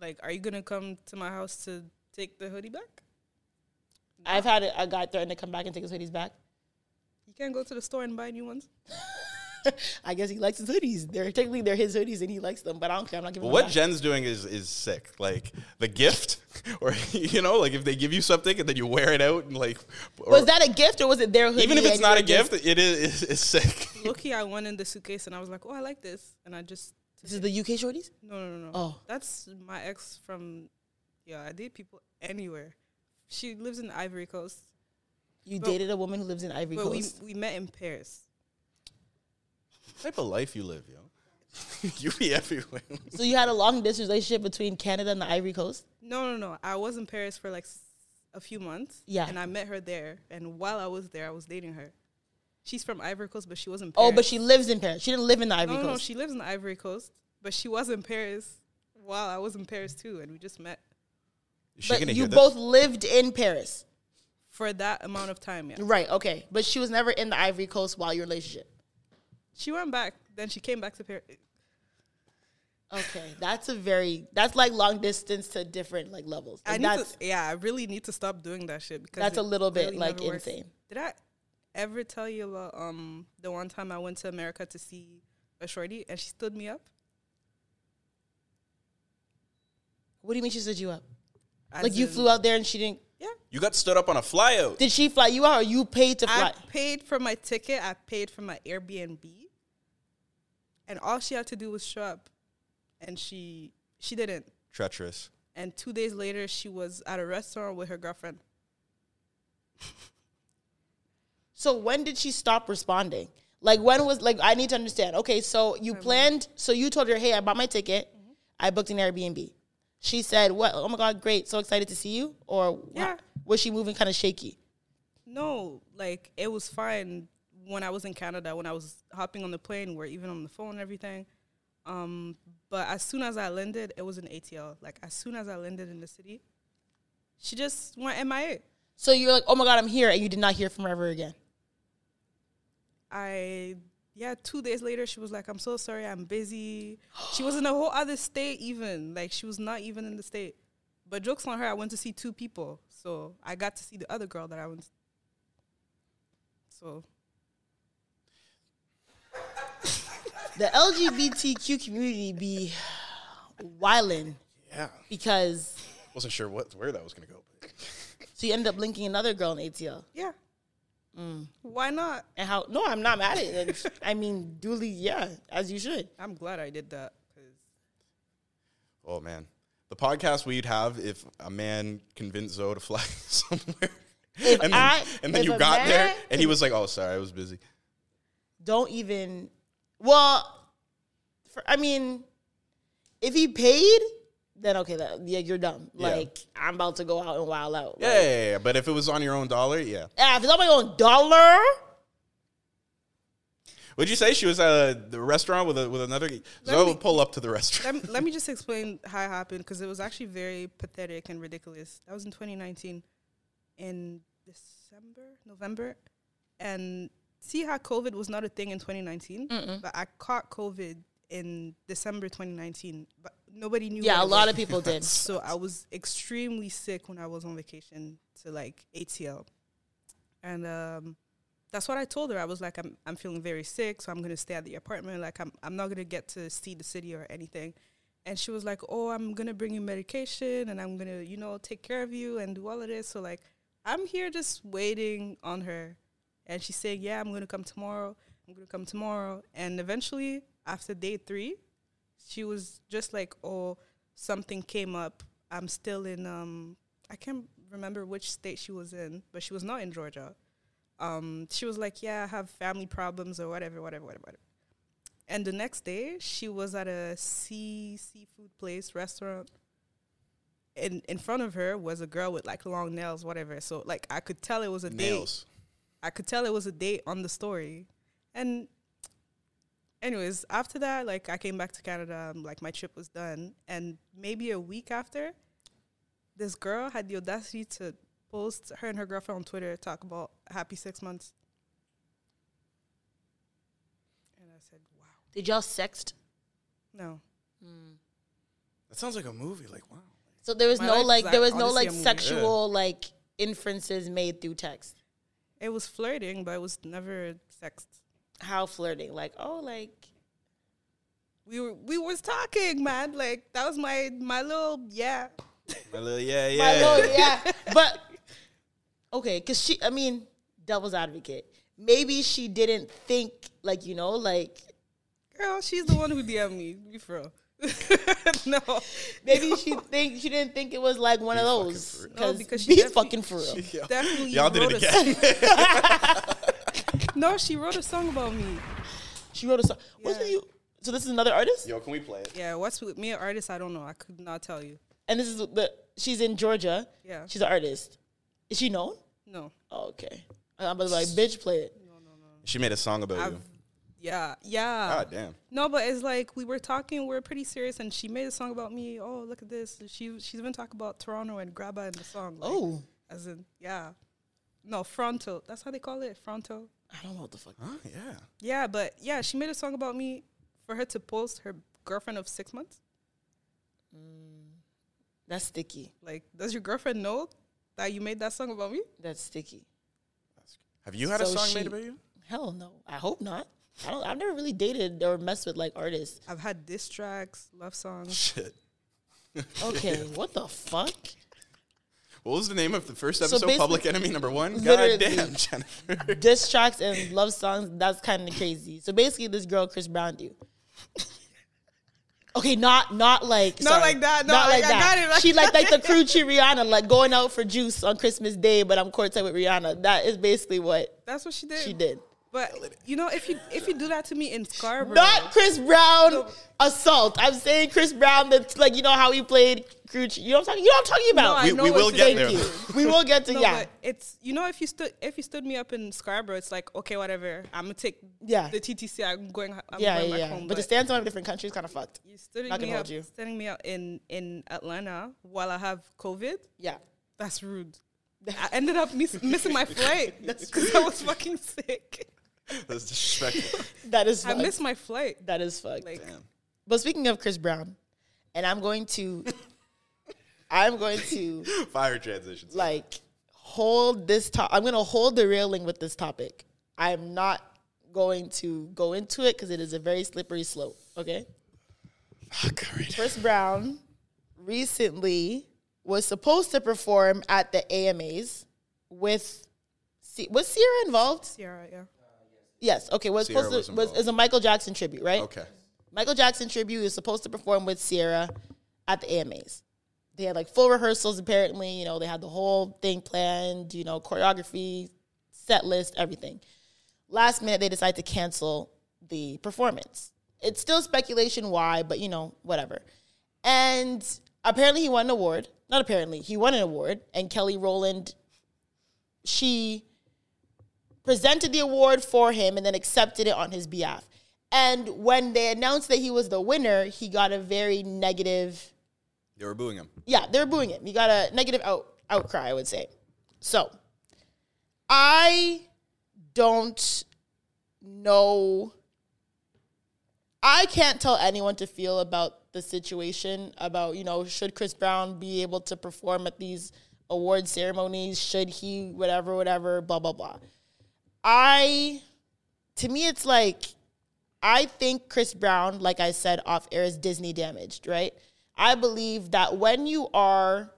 Like, are you gonna come to my house to take the hoodie back? I've had a, a guy threaten to come back and take his hoodies back. You can't go to the store and buy new ones. I guess he likes his hoodies. They're technically they're his hoodies and he likes them, but I don't care. I'm not giving But them what back. Jen's doing is is sick. Like the gift, or you know, like if they give you something and then you wear it out and like, or, was that a gift or was it their hoodie? even if it's not a you're gift, it is it's sick. Loki, I went in the suitcase and I was like, oh, I like this, and I just This is the UK shorties. no, no, no, no. Oh. that's my ex from. Yeah, I date people anywhere. She lives in Ivory Coast, You But- dated a woman who lives in Ivory but Coast. we met in Paris. What type of life you live, yo? you be everywhere. so you had a long distance relationship between Canada and the Ivory Coast. No, no, no. I was in Paris for like a few months. Yeah. and I met her there. And while I was there, I was dating her. She's from Ivory Coast, but she was in Oh, but she lives in Paris. She didn't live in the Ivory no, no, no, Coast. she lives in the Ivory Coast, but she was in Paris while I was in Paris too, and we just met Is she but gonna you hear this? both lived in Paris, for that amount of time. Yeah, right? Okay, but she was never in the Ivory Coast while your relationship. she went back. Then she came back to Paris. Okay, that's a very that's like long distance to different like levels. I need that's to, yeah, I really need to stop doing that shit because That's a little bit, really like, never works. insane. Did I ever tell you about um the one time I went to America to see a shorty and she stood me up? what do you mean she stood you up? As Like you flew out there and she didn't. Yeah, You got stood up on a flyout. Did she fly you out or you paid to fly? I paid for my ticket. I paid for my Airbnb, and all she had to do was show up, and she she didn't. Treacherous. And two days later, she was at a restaurant with her girlfriend. So when did she stop responding? Like when was like I need to understand. Okay, so you planned. So you told her, "Hey, I bought my ticket. Mm-hmm. I booked an Airbnb." She said, "What? Oh my god, great! So excited to see you." Or Yeah. was she moving kind of shaky? No, like it was fine when I was in Canada, when I was hopping on the plane, we're even on the phone and everything. Um, but as soon as I landed, it was in ATL. Like as soon as I landed in the city, she just went MIA. So you're like, oh my god, I'm here, and you did not hear from her ever again. I yeah, two days later she was like, I'm so sorry, I'm busy. She was in a whole other state even. Like she was not even in the state. But jokes on her, I went to see two people. So I got to see the other girl that I went so The LGBTQ community be wildin' Yeah. because Wasn't sure what where that was gonna go. so you end up linking another girl in ATL. yeah. Mm. Why not? And how? No, I'm not mad at it. I mean, duly, yeah, as you should. I'm glad I did that. 'cause Oh man, the podcast we'd have if a man convinced Zoe to fly somewhere, If and then, I- and then you a got there, and he was like, "Oh, sorry, I was busy." Don't even. Well, for, I mean, if he paid, then okay, that, yeah, you're dumb. Yeah. Like I'm about to go out and wild out. Yeah, Like, yeah, yeah, yeah, but if it was on your own dollar, yeah. ah, if it's on my own dollar, Would you say she was at the restaurant with a, with another? Zoe me- would pull up to the restaurant. let, me, let me just explain how it happened because it was actually very pathetic and ridiculous. That was in 2019 in December, November. And see how COVID was not a thing in 2019? But I caught COVID in December 2019. But nobody knew. yeah, a lot was. of people did. So I was extremely sick when I was on vacation to like ATL. And um, that's what I told her. I was like, I'm I'm feeling very sick, so I'm gonna stay at the apartment. Like I'm I'm not gonna get to see the city or anything. And she was like, Oh, I'm gonna bring you medication and I'm gonna, you know, take care of you and do all of this. So like I'm here just waiting on her. And she's saying, Yeah, I'm gonna come tomorrow. I'm gonna come tomorrow. And eventually, after day three, she was just like, Oh, something came up. I'm still in um I can't remember which state she was in, but she was not in Georgia. Um, she was like, Yeah, I have family problems or whatever, whatever, whatever, whatever. And the next day, she was at a sea seafood place restaurant. In in front of her was a girl with like long nails, whatever. So like I could tell it was a Nails. date. I could tell it was a date on the story. And anyways, after that, like I came back to Canada, um, like my trip was done. And maybe a week after, this girl had the audacity to post her and her girlfriend on Twitter talk about happy six months. And I said, Wow. Did y'all sext? No. That sounds like a movie. Like wow. So there was My no life like there was no like a movie. sexual like inferences made through text. It was flirting, but it was never sex. How flirting? Like oh like We were we was talking, man. Like that was my my little yeah. My little, yeah, yeah. my lord, yeah. But okay, because she, I mean, devil's advocate. Maybe she didn't think like you know like Girl, she's the one who DM'd me. Be for real. no. maybe she think she didn't think it was like one of those. No, because because she be fucking for real. Yo, Definitely Y'all did it again. No, she wrote a song about me. She wrote a song. What's Yeah. with you? So this is another artist, Yo, can we play it? Yeah, what's with me, an artist? I don't know. I could not tell you. and this is the she's in Georgia. Yeah. she's an artist. Is she known? No. Oh, okay. I'm about to be like, bitch, play it. No, no, no. She made a song about I've, you. yeah, yeah. God damn. No, but it's like we were talking, we are pretty serious, and she made a song about me. Oh, look at this. She she's even talking about Toronto and Grabba in the song. like, Oh, as in yeah, no frontal. That's how they call it, fronto. I don't know what the fuck. Huh? Yeah. Yeah, but yeah, she made a song about me for her to post her girlfriend of six months. Mm. That's sticky. Like, does your girlfriend know that you made that song about me? That's sticky. Have you had a song she- made about you? Hell no. I hope not. I don't. I've never really dated or messed with like artists. I've had diss tracks, love songs. Shit. Okay, what the fuck? What was the name of the first episode? basically- Public Enemy number one. God damn, Jennifer. Diss tracks and love songs. That's kind of crazy. So basically, this girl Chris Brown you. Okay, not not like Not sorry, like that. No, not I- like I that. got it, like she like like the crew chief Rihanna, like going out for juice on Christmas Day, but I'm courtside with Rihanna. That is basically what That's what she did. she did. But you know, if you if you do that to me in Scarborough, Not Chris Brown assault. I'm saying Chris Brown. That's like you know how he played crew. chief. You know what I'm talking. You know what I'm talking about. No, We- we will to get say. there, Thank though. you. We will get to No, yeah. but it's you know if you stood if you stood me up in Scarborough, it's like okay, whatever. I'm gonna take Yeah. the TTC. I'm going. I'm yeah, going yeah, back yeah. home. But to stand on a different country is kind of fucked. you stood not gonna me hold up, you. standing me out in in Atlanta while I have COVID. Yeah. That's rude. I ended up miss- missing my flight because I was fucking sick. That's disrespectful. That is I missed my flight. that is fucked. Like, But speaking of Chris Brown, and I'm going to, I'm going to Fire transitions. like hold this top. I'm going to hold the railing with this topic. I'm not going to go into it because it is a very slippery slope. Okay. Chris Brown recently was supposed to perform at the AMAs with. C- was Ciara involved? Ciara, yeah. Yes. Okay. Was Ciara supposed to was was is a Michael Jackson tribute, right? Okay. Michael Jackson tribute is supposed to perform with Ciara at the AMAs. They had like full rehearsals apparently, you know, they had the whole thing planned, you know, choreography, set list, everything. Last minute they decide to cancel the performance. It's still speculation why, but you know, whatever. And apparently he won an award. Not apparently, he won an award and Kelly Rowland she presented the award for him and then accepted it on his behalf. And when they announced that he was the winner, he got a very negative, They were booing him. yeah, they're booing him. He got a negative out, outcry, I would say. So I don't know. I can't tell anyone to feel about the situation about, you know, should Chris Brown be able to perform at these award ceremonies? Should he, whatever, whatever, blah, blah, blah. I, to me, it's like, I think Chris Brown, like I said off air, is Disney damaged, right? I believe that when you are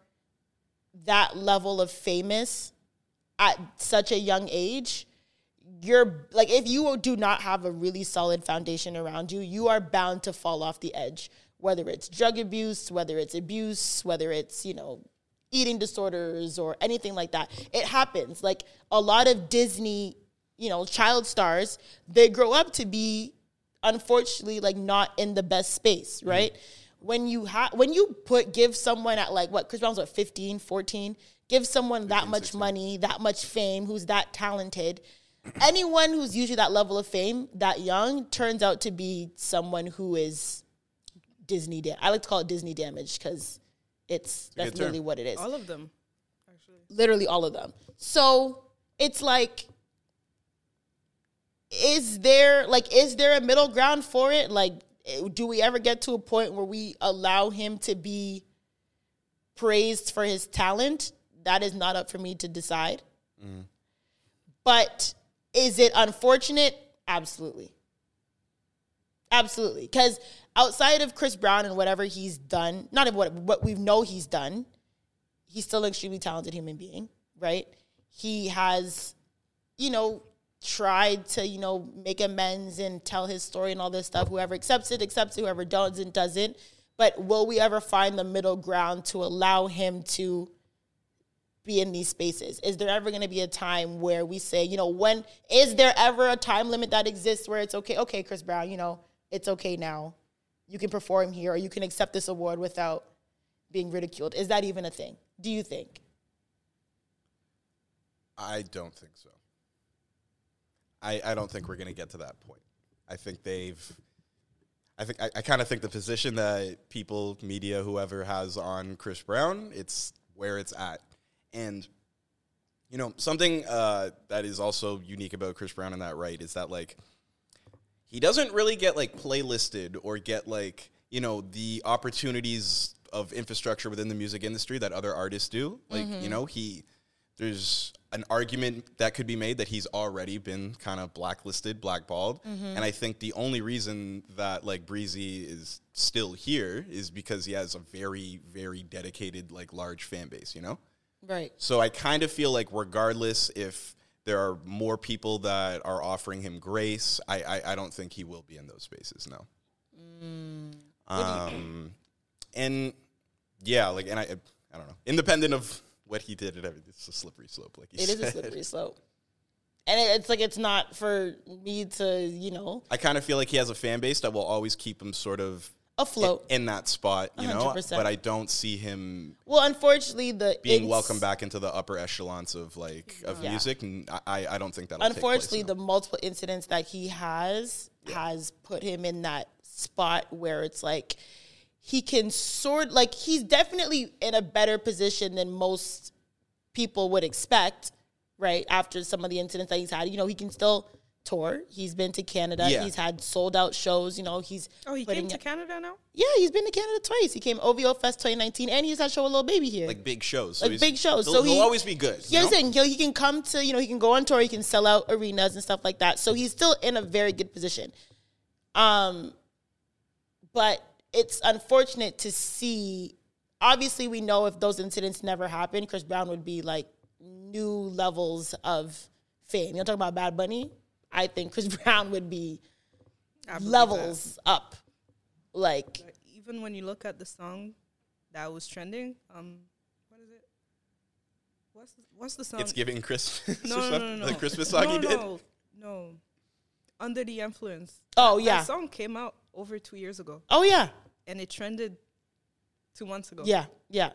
that level of famous at such a young age, you're like if you do not have a really solid foundation around you, you are bound to fall off the edge. Whether it's drug abuse, whether it's abuse, whether it's, you know, eating disorders or anything like that. It happens. Like a lot of Disney, you know, child stars, they grow up to be unfortunately like not in the best space, mm-hmm. right? When you have when you put give someone at like what Chris Brown's what 15, 14, give someone that much money, that much fame, who's that talented, anyone who's usually that level of fame that young turns out to be someone who is Disney. Da- I like to call it Disney damage because it's that's term. really what it is. All of them. Actually. Literally all of them. So it's like, is there like is there a middle ground for it? Like, do we ever get to a point where we allow him to be praised for his talent? That is not up for me to decide. But is it unfortunate? Absolutely. Absolutely. Because outside of Chris Brown and whatever he's done, not of what what we know he's done, he's still an extremely talented human being, right? He has, you know, tried to, you know, make amends and tell his story and all this stuff. Whoever accepts it, accepts it. Whoever doesn't, doesn't. But will we ever find the middle ground to allow him to be in these spaces? Is there ever going to be a time where we say, you know, when is there ever a time limit that exists where it's okay? Okay, Chris Brown, you know, it's okay now. You can perform here or you can accept this award without being ridiculed. Is that even a thing? Do you think? I don't think so. I, I don't think we're going to get to that point. I think they've. I think I, I kind of think the position that people, media, whoever has on Chris Brown, it's where it's at, and you know something uh, that is also unique about Chris Brown in that right is that like he doesn't really get like playlisted or get like you know the opportunities of infrastructure within the music industry that other artists do like you know he there's an argument that could be made that he's already been kind of blacklisted blackballed and i think the only reason that like breezy is still here is because he has a very very dedicated like large fan base you know Right. so I kind of feel like regardless if there are more people that are offering him grace, I I, I don't think he will be in those spaces. No. Um, and yeah, like, and I I don't know. Independent of what he did, it it's a slippery slope. Like you It is a slippery slope. And it- it's like it's not for me to, you know, I kind of feel like he has a fan base that will always keep him sort of afloat. in that spot, you know. 100%. But I don't see him well, unfortunately, the being ins- welcomed back into the upper echelons of like of Yeah. music, and I I don't think that. Unfortunately, the multiple incidents that he has has put him in that spot where it's like he can sort like he's definitely in a better position than most people would expect, right? After some of the incidents that he's had, you know, he can still tour. He's been to Canada. Yeah. He's had sold out shows. You know, he's Oh, he putting came to Canada now. yeah, he's been to Canada twice. He came OVO Fest 2019, and he's had show a Lil Baby here. like big shows, Like he's- big shows. So he'll he- always be good. Yeah, you I'm know? saying he, he can come to, you know, he can go on tour, he can sell out arenas and stuff like that. So he's still in a very good position. Um, but it's unfortunate to see. Obviously, we know if those incidents never happened, Chris Brown would be like new levels of fame. You're talking about Bad Bunny. I think Chris Brown would be I believe levels up. Like that. Even when you look at the song that was trending, um, what is it? What's the, what's the song? It's giving Christmas. no, or no, no, no, The. Christmas song no, he did. No, no. Under the influence. Oh, yeah. that song came out over two years ago, oh yeah, and it trended two months ago. yeah, yeah.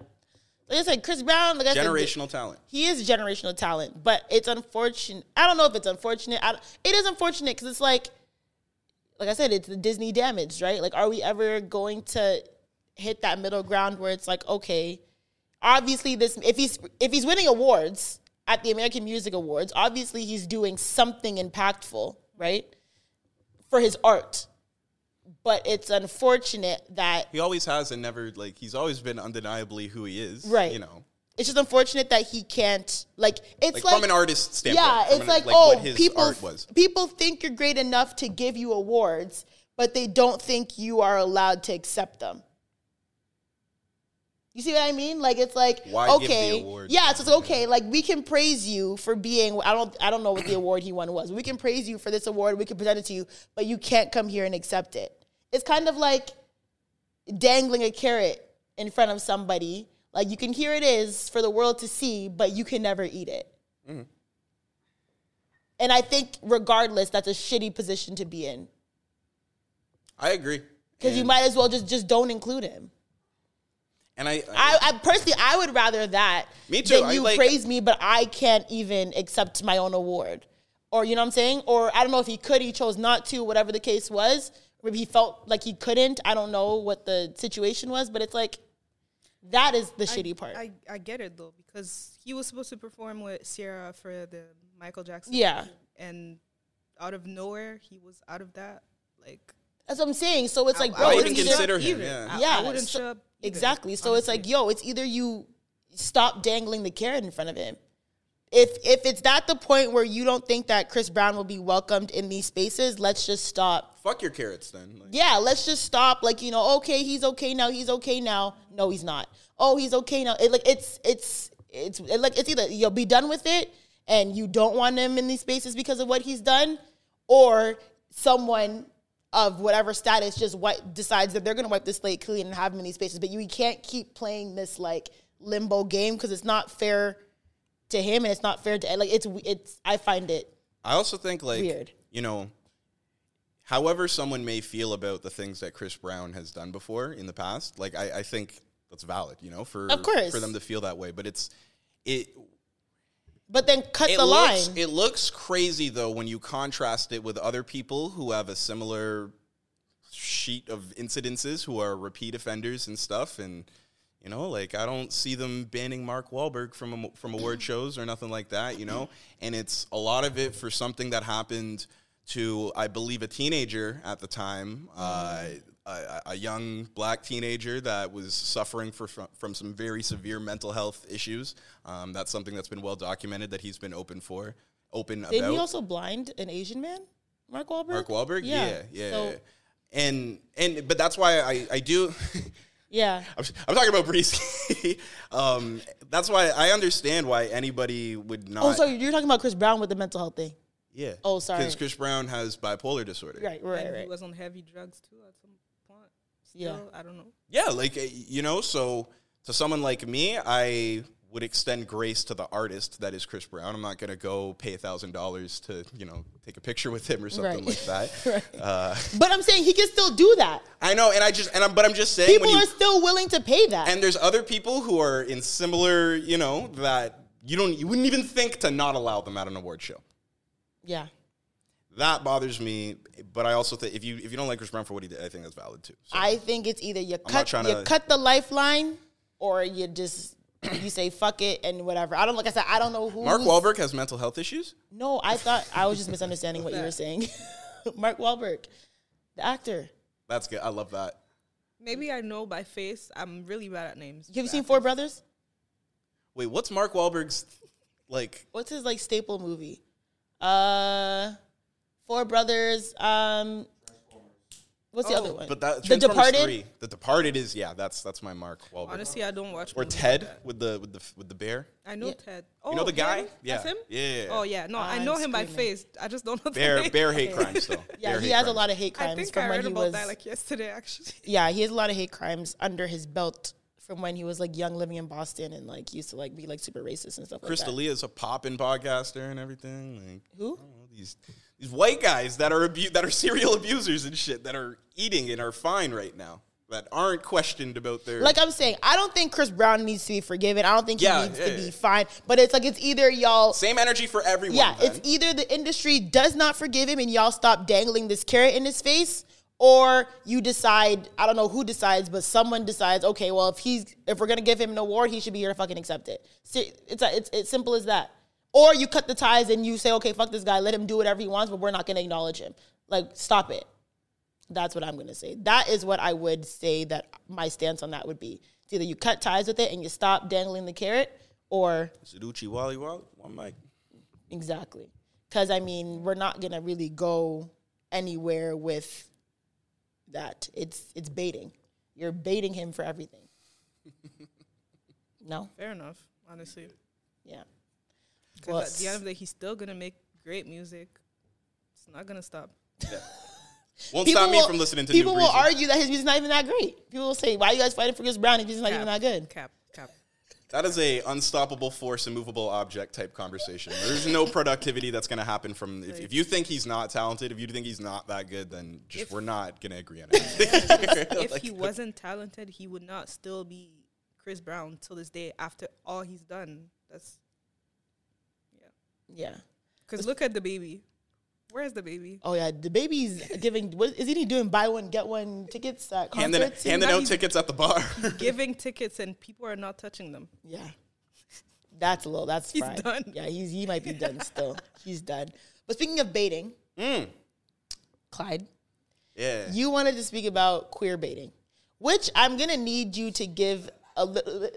Like I said, Chris Brown. Like I said, Generational talent. he is generational talent, but it's unfortunate. I don't know if it's unfortunate. I, it is unfortunate because it's like, like I said, it's the Disney damage, right? Like, are we ever going to hit that middle ground where it's like, okay, obviously this if he's if he's winning awards at the American Music Awards, obviously he's doing something impactful, right? For his art. But it's unfortunate that He always has and never like he's always been undeniably who he is. Right. You know. it's just unfortunate that he can't like it's Like, like, from an artist standpoint. Yeah, it's an- like, like oh, what his people people think you're great enough to give you awards, but they don't think you are allowed to accept them. You see what I mean? Like it's like Why give the okay, award? yeah, so it's just okay. Like we can praise you for being. I don't. I don't know what the award he won was. We can praise you for this award. We can present it to you, but you can't come here and accept it. It's kind of like dangling a carrot in front of somebody. Like you can hear it is for the world to see, but you can never eat it. Mm-hmm. And I think, regardless, that's a shitty position to be in I agree. because you might as well just just don't include him. And I, I, I personally, I would rather that Me too. than I you like- praise me, but I can't even accept my own award, or you know what I'm saying? Or I don't know if he could, he chose not to, whatever the case was. Maybe he felt like he couldn't. I don't know what the situation was, but it's like that is the I- shitty part. I, I get it though because he was supposed to perform with Ciara for the Michael Jackson. Yeah. and out of nowhere he was out of that. Like That's what I'm saying. So it's like, I bro, wouldn't it's either- consider him, either. yeah. I, Yeah, I wouldn't so- show up either, Exactly. So it's like, yo, it's either you stop dangling the carrot in front of him. If if it's at the point where you don't think that Chris Brown will be welcomed in these spaces, let's just stop. Fuck your carrots then. Like, Yeah, let's just stop. Like you know, okay, he's okay now. He's okay now. No, he's not. Oh, he's okay now. It, like it's it's it's it, like it's either you'll be done with it and you don't want him in these spaces because of what he's done, or someone of whatever status just what decides that they're going to wipe the slate clean and have him in these spaces. But you can't keep playing this like limbo game because it's not fair to him and it's not fair to like it's it's. I find it I also think like Weird. you know, however someone may feel about the things that Chris Brown has done before in the past, like I, I think that's valid, you know, for Of course. for them to feel that way. But it's it But then cut the looks line. it looks crazy though when you contrast it with other people who have a similar sheet of incidences who are repeat offenders and stuff and you know like I don't see them banning Mark Wahlberg from a, from award shows or nothing like that you know and it's a lot of it for something that happened to I believe a teenager at the time uh, a, a young black teenager that was suffering for, from, some very severe mental health issues. Um, that's something that's been well documented that he's been open for, open Didn't about. he also blind an Asian man? Mark Wahlberg? Mark Wahlberg, yeah, yeah, So, and and but that's why I I do. yeah. I'm, I'm talking about Breezy. um, that's why I understand why anybody would not. Oh, so you're talking about Chris Brown with the mental health thing. Yeah. oh, sorry. Because Chris Brown has bipolar disorder. Right, right, and right. he was on heavy drugs too at some point. Yeah. I don't know. Yeah, like uh, you know, so to someone like me, I would extend grace to the artist that is Chris Brown. I'm not gonna go pay a thousand dollars to you know take a picture with him or something Right. like that. Right. uh, But I'm saying he can still do that. I know, and I just and I'm, but I'm just saying People when you are still willing to pay that. and there's other people who are in similar, you know, that you don't you wouldn't even think to not allow them at an award show. Yeah. That bothers me, but I also think if you if you don't like Chris Brown for what he did, I think that's valid too. So, I think it's either you not cut you to- cut the lifeline or you just you say fuck it and whatever. I don't like I said I don't know who. Mark Wahlberg has mental health issues. No, I thought I was just misunderstanding what you were saying. Mark Wahlberg, the actor. That's good. I love that. Maybe I know by face. I'm really bad at names. Have you seen Four Brothers? Wait, what's Mark Wahlberg's like? What's his like staple movie? Uh, Four Brothers. Um, what's the other one? But that The Departed. 3. The Departed is yeah. That's that's my Mark Wahlberg. Honestly, I don't watch. or Ted like with the with the with the bear. I know Yeah. Ted. Oh, you know the guy? Yeah. That's him. Yeah, yeah, yeah. Oh yeah. No, I know I'm him by face. I just don't know the Bear name. bear hate crimes though. Yeah, Bear he hate has a lot of hate I crimes think from I when he about was. that like yesterday. Actually, yeah, he has a lot of hate crimes under his belt from when he was like young, living in Boston, and like used to like be like super racist and stuff Chris like that. D'Elia is a poppin' podcaster and everything. Like Who? Know, these these white guys that are abu- that are serial abusers and shit that are eating and are fine right now that aren't questioned about their Like I'm saying, I don't think Chris Brown needs to be forgiven. I don't think Yeah, he needs yeah, to yeah. be fine. But it's like it's either y'all same energy for everyone. Yeah, then. it's either the industry does not forgive him and y'all stop dangling this carrot in his face, or you decide, I don't know who decides, but someone decides, okay, well, if he's if we're gonna give him an award, he should be here to fucking accept it. It's a, it's it's simple as that. Or you cut the ties and you say, okay, fuck this guy, let him do whatever he wants, but we're not gonna acknowledge him. Like, stop it. That's what I'm gonna say. That is what I would say that my stance on that would be. It's either you cut ties with it and you stop dangling the carrot, or Saducci Wally Wally one mic. Exactly. Because, I mean, we're not going to really go anywhere with that. It's it's baiting. You're baiting him for everything. no? fair enough. Honestly, Yeah. because at the end of the day, he's still gonna make great music. It's not gonna stop. Yeah. Won't People stop me will- from listening to People New will argue that his music's not even that great. People will say, why are you guys fighting for Chris Brown if his music's not even that good? Cap, cap. That is a unstoppable force, immovable object type conversation. There's no productivity that's going to happen from. If, if you think he's not talented, if you think he's not that good, then just If- we're not going to agree on it. if he wasn't talented, he would not still be Chris Brown till this day after all he's done. That's yeah, Yeah. because look at the baby. Where's the baby? Oh, yeah. The baby's giving, what is he doing? Buy one, get one tickets at handing concerts? handing out tickets at the bar. Giving tickets and people are not touching them. Yeah. That's a little, that's He's fried. done. Yeah, he's, he might be done still. He's done. But speaking of baiting, mm. Clyde, yeah. you wanted to speak about queer baiting, which I'm gonna need you to give a little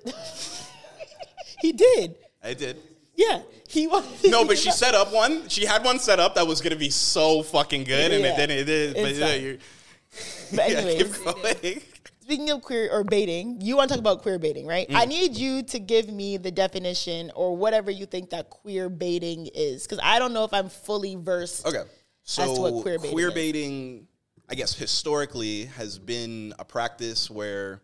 he did, I did. Yeah. He wanted. No, but she set up one. She had one set up that was going to be so fucking good, and Yeah. it didn't. It did. But It's yeah, not. you're, But yeah, anyways, keep going. speaking of queer or baiting, you want to talk about queer baiting, right? Mm. I need you to give me the definition or whatever you think that queer baiting is, because I don't know if I'm fully versed. Okay. So to what queer baiting is. baiting, I guess historically has been a practice where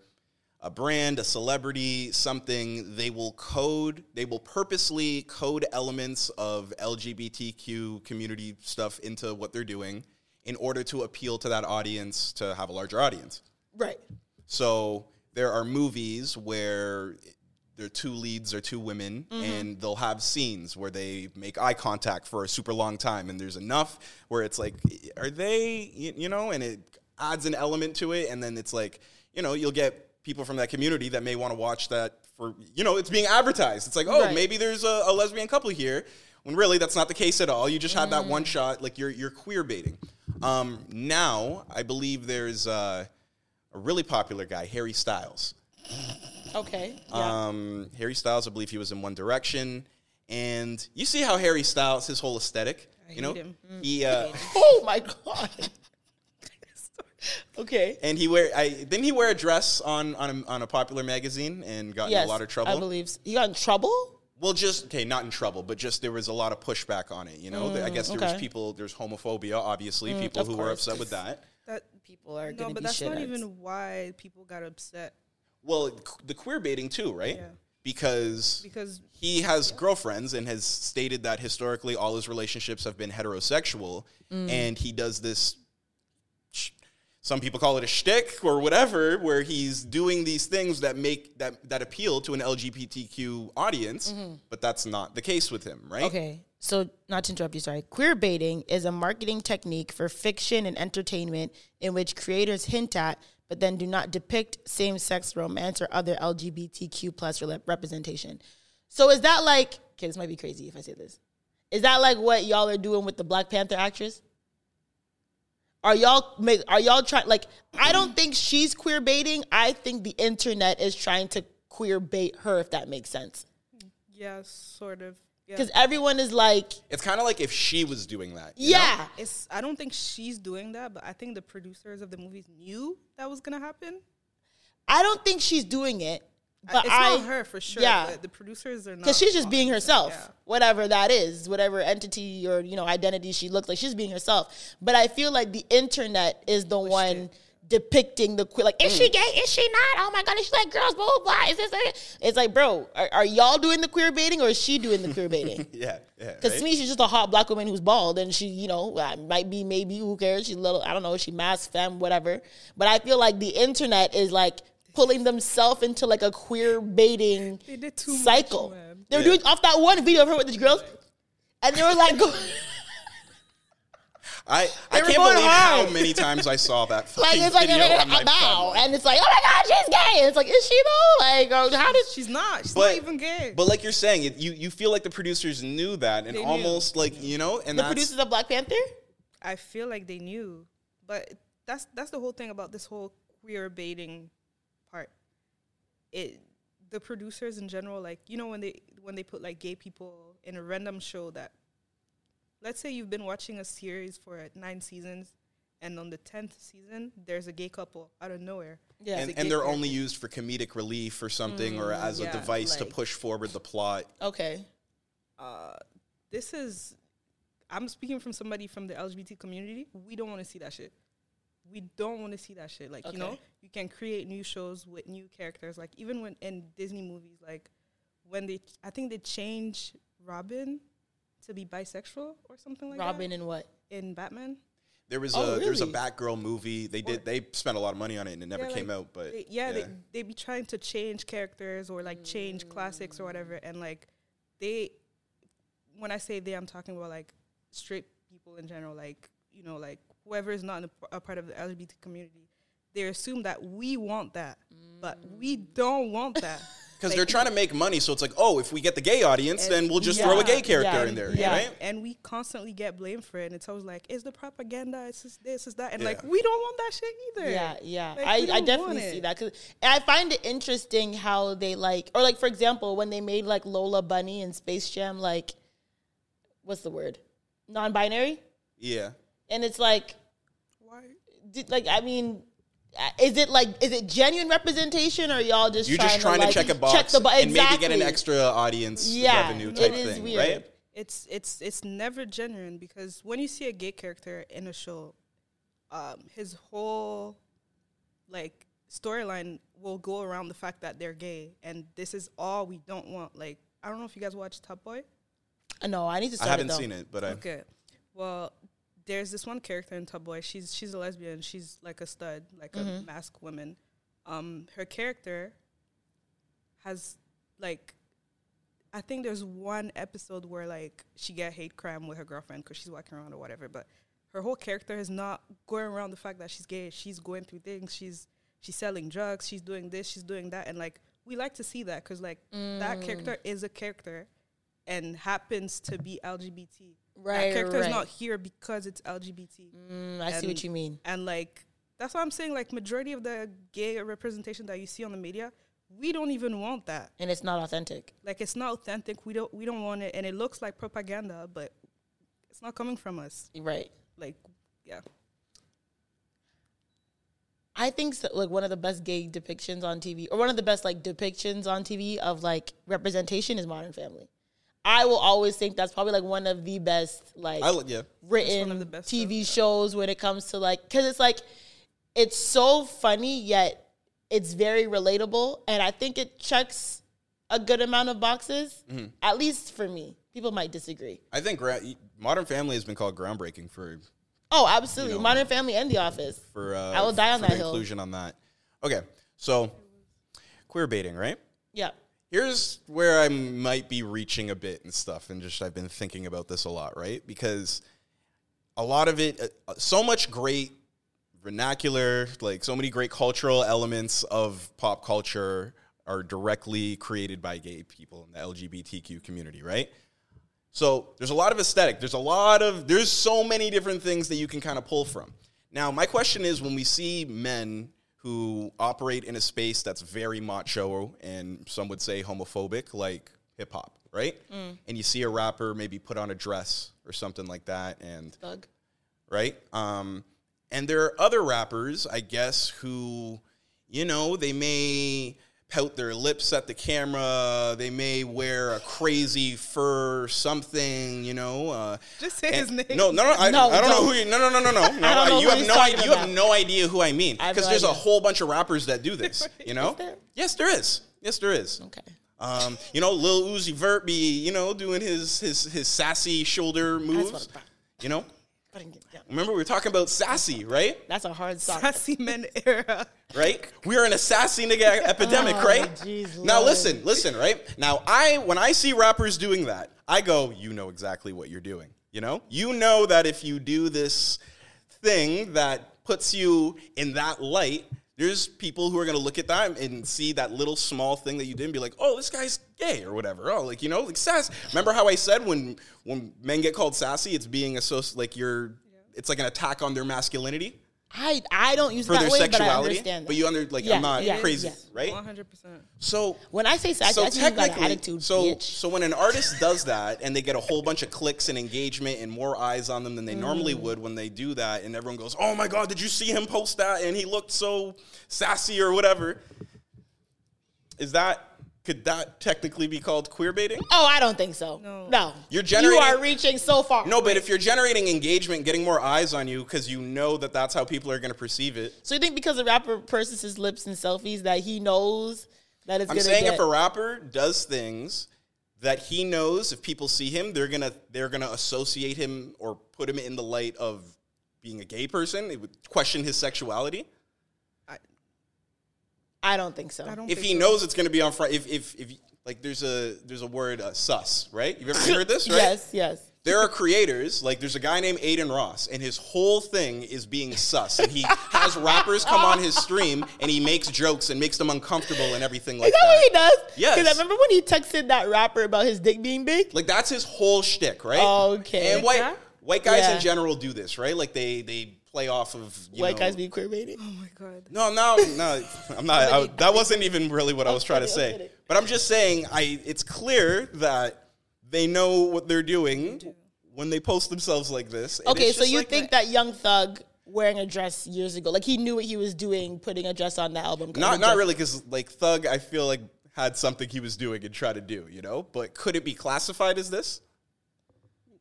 a brand, a celebrity, something, they will code, they will purposely code elements of LGBTQ community stuff into what they're doing in order to appeal to that audience to have a larger audience. Right. So there are movies where their two leads are two women, Mm-hmm. and they'll have scenes where they make eye contact for a super long time, and there's enough where it's like, are they, you, you know, and it adds an element to it, and then it's like, you know, you'll get people from that community that may want to watch that for, you know, it's being advertised. It's like, oh, Right. maybe there's a, a lesbian couple here. When really that's not the case at all. You just had that Mm. one shot, like you're you're queer baiting. Um, now I believe there's uh, a really popular guy, Harry Styles. Okay. Yeah. Um, Harry Styles, I believe he was in One Direction, and you see how Harry Styles, his whole aesthetic, you know, hate him. he uh, oh my god. okay. and he wear, I didn't he wear a dress on on a, on a popular magazine and got Yes, in a lot of trouble. I believe s- he got in trouble. Well, just okay, not in trouble, but just there was a lot of pushback on it. You know, I guess there Mm, okay. Mm, was people. There's homophobia, obviously, people of who were upset with that. That People are no, but be that's not shitheads. even why people got upset Well, the queer baiting too, right? Yeah. Because because he has girlfriends and has stated that historically all his relationships have been heterosexual, Mm. and he does this. Some people call it a shtick or whatever, where he's doing these things that make that that appeal to an LGBTQ audience, but that's not the case with him, right? Mm-hmm. Okay. So, not to interrupt you, sorry. Queer baiting is a marketing technique for fiction and entertainment in which creators hint at, but then do not depict same-sex romance or other LGBTQ plus representation. So is that like? Okay, this might be crazy if I say this. Is that like what y'all are doing with the Black Panther actress? Are y'all make are y'all trying like I don't think she's queer baiting. I think the internet is trying to queer bait her if that makes sense. Yeah, sort of. Yeah. Cuz everyone is like, It's kind of like if she was doing that. you know? yeah. It's I don't think she's doing that, but I think the producers of the movies knew that was gonna happen. I don't think she's doing it. But it's I not her for sure. Yeah. the producers are not. Because she's just being herself, Yeah. whatever that is, whatever entity or you know identity she looks like, she's being herself. But I feel like the internet is the one depicting the queer. Like, is she mm. gay? Is she not? Oh my god, is she like girls? Blah blah blah. Is this? A-? It's like, bro, are, are y'all doing the queer baiting or is she doing the queer baiting? Yeah, yeah. Because right? to me, she's just a hot black woman who's bald, and she, you know, might be maybe who cares? She's a little, I don't know, she mass femme, whatever. But I feel like the internet is like pulling themselves into like a queer baiting They did too much, cycle. they were Yeah. doing off that one video of her with the girls, and they were like, go, I, They I can't believe hard. how many times I saw that like fucking it's like video a, on my bow, and it's like, oh my god, she's gay. And it's like, is she though? Like, oh, how did She's not. She's But, not even gay. but like you're saying, it, you you feel like the producers knew that and They knew. almost like you know, and the that's producers of Black Panther? I feel like they knew, but that's that's the whole thing about this whole queer baiting part. It the producers in general, like you know when they when they put like gay people in a random show that, let's say you've been watching a series for nine seasons, and on the tenth season there's a gay couple out of nowhere. Yeah. and, and they're character. only used for comedic relief or something, or as a yeah, device to push forward the plot. Okay. uh, this is I'm speaking from somebody from the LGBT community. We don't want to see that shit. We don't want to see that shit. Like you know, you can create new shows with new characters. Like even when in Disney movies, like when they, I think they change Robin to be bisexual or something like that. Robin that and what? in Batman. There was Oh, a there was a? Batgirl movie. They did they spent a lot of money on it and it never Yeah, came like, out. But they, yeah, They, they be trying to change characters or like change classics or whatever, and like they, when I say they, I'm talking about like straight people in general, like you know, like whoever is not in a, a part of the LGBT community. They assume that we want that, but we mm. don't want that. because Like, they're trying to make money, so it's like, oh, if we get the gay audience, then we'll just throw a gay character yeah, in there, yeah. right? and we constantly get blamed for it. And it's always like, it's the propaganda, it's just this, it's that, and Yeah. like we don't want that shit either. Yeah, yeah. Like, I, I definitely see that because I find it interesting how they like, or like for example, when they made like Lola Bunny and Space Jam, like, what's the word? Non-binary, Yeah. And it's like, Why? did, like I mean. uh, Is it like is it genuine representation or y'all just You're trying just trying to, like, check a box check the bo- and maybe get an extra audience Yeah, revenue type is thing, weird. right? it's it's it's never genuine because when you see a gay character in a show, um, his whole like storyline will go around the fact that they're gay, and this is all we don't want. Like I don't know if you guys watch Top Boy. No, I need to I haven't it, seen it, but I Okay, well, there's this one character in Top Boy. She's she's a lesbian. She's like a stud, like a masc woman. Um, her character has like I think there's one episode where like she get hate crime with her girlfriend because she's walking around or whatever. But her whole character is not going around the fact that she's gay. She's going through things. She's she's selling drugs. She's doing this. She's doing that. And like we like to see that because like that character is a character and happens to be LGBT. Right, that character right. is not here because it's LGBT. Mm, I see what you mean. And like that's why I'm saying like majority of the gay representation that you see on the media, we don't even want that. And it's not authentic. Like it's not authentic. We don't we don't want it, and it looks like propaganda, but it's not coming from us. Right. Like, yeah, I think so, like one of the best gay depictions on TV, or one of the best like depictions on TV of like representation is Modern Family. I will always think that's probably like one of the best like I li- yeah. written of the best TV shows when it comes to like because it's like it's so funny yet it's very relatable, and I think it checks a good amount of boxes. Mm-hmm. At least for me, people might disagree. I think gra- Modern Family has been called groundbreaking for Oh, absolutely, You know, Modern Family and The Office. for uh, I will die on for that the hill. inclusion on that. Okay, so queer baiting, right? Yeah. Here's where I might be reaching a bit and stuff, and just I've been thinking about this a lot, right? Because a lot of it, uh, so much great vernacular, like so many great cultural elements of pop culture are directly created by gay people in the LGBTQ community, right? So there's a lot of aesthetic. There's a lot of there's so many different things that you can kind of pull from. Now, my question is when we see men who operate in a space that's very macho and some would say homophobic, like hip hop, right? And you see a rapper maybe put on a dress or something like that, and Thug. right? Um, and there are other rappers, I guess, who, you know, they may pout their lips at the camera. They may wear a crazy fur something, you know. Uh, Just say his name. No, no, no. I, No, I don't know don't. who you. No, no, no, no, no. no I you have no talking idea. You have no idea who I mean because no there's a whole bunch of rappers that do this. You know. there? Yes, there is. Yes, there is. Okay. Um, you know, Lil Uzi Vert be, you know, doing his his his sassy shoulder moves. You know. Remember, we were talking about sassy, right? That's a hard song. Sassy men era. Right? We are in a sassy nigga epidemic, Oh, right? jeez, now Lord. listen, listen, right? Now I when I see rappers doing that, I go, you know exactly what you're doing. You know? You know that if you do this thing that puts you in that light, there's people who are gonna look at that and see that little small thing that you did and be like, oh, this guy's gay or whatever. Oh, like you know, like sass. Remember how I said when when men get called sassy, it's being associated like you're it's like an attack on their masculinity I I don't use for that their way, but I sexuality. understand. But that. you under like Yeah, I'm not yeah, crazy, yeah. right? 100%. So when I say sassy, so I think you got an technically, attitude, so bitch. so when an artist does that and they get a whole bunch of clicks and engagement and more eyes on them than they normally Mm. would when they do that, and everyone goes, "Oh my god, did you see him post that?" and he looked so sassy or whatever. Is that could that technically be called queer baiting? Oh, I don't think so. No, no. You're generating- You are reaching so far. No, but if you're generating engagement, getting more eyes on you because you know that that's how people are going to perceive it. So you think because a rapper purses his lips and selfies that he knows that it's I'm gonna saying get, if a rapper does things that he knows if people see him, they're gonna they're gonna associate him or put him in the light of being a gay person. It would question his sexuality. I don't think so. I don't If think he so. knows it's gonna be on Friday, if if if like there's a there's a word uh, sus, right? You've ever heard this, right? Yes, yes. There are creators, like there's a guy named Adin Ross, and his whole thing is being sus. And he has rappers come on his stream and he makes jokes and makes them uncomfortable and everything like Is that what he does? Yes. Because I remember when he texted that rapper about his dick being big. Like that's his whole shtick, right? Okay. And white white guys Yeah. in general do this, right? Like they they play off of you White know- guys being queer baiting. Oh my God. No, no, no. I'm not. I, that wasn't even really what I was trying to say. But I'm just saying, I. It's clear that they know what they're doing when they post themselves like this. Okay, so you like think that Young Thug wearing a dress years ago, like he knew what he was doing, putting a dress on the album? Not not really, because like Thug, I feel like had something he was doing and tried to do, you know. But could it be classified as this?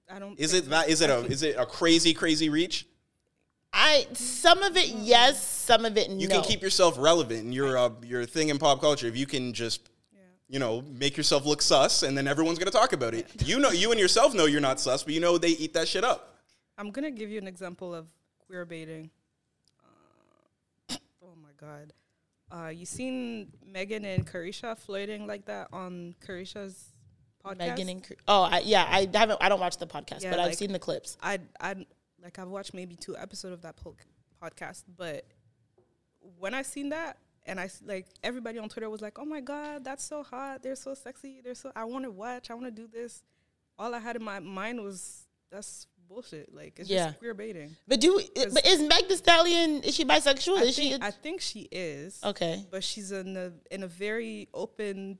I don't. Is it that? Is it a is it a crazy crazy reach? I some of it yes, some of it no. You can keep yourself relevant and your uh, your thing in pop culture. If you can just you know make yourself look sus, and then everyone's gonna talk about it. You know, you and yourself know you're not sus, but you know they eat that shit up. I'm gonna give you an example of queer baiting. Uh, oh my god, uh, you seen Megan and Caresha flirting like that on Caresha's podcast? Megan and Cre- oh I, yeah, I haven't. I don't watch the podcast, Yeah, but I've like- seen the clips. I I like I've watched maybe two episodes of that po- podcast, but when I seen that and I like everybody on Twitter was like, "Oh my god, that's so hot! They're so sexy! They're so I want to watch! I want to do this." All I had in my mind was that's bullshit. Like it's Yeah. just queer baiting. But do eh, but is Meg Thee Stallion? Is she bisexual? I is think, she? I think she is. Okay. But she's in a in a very open,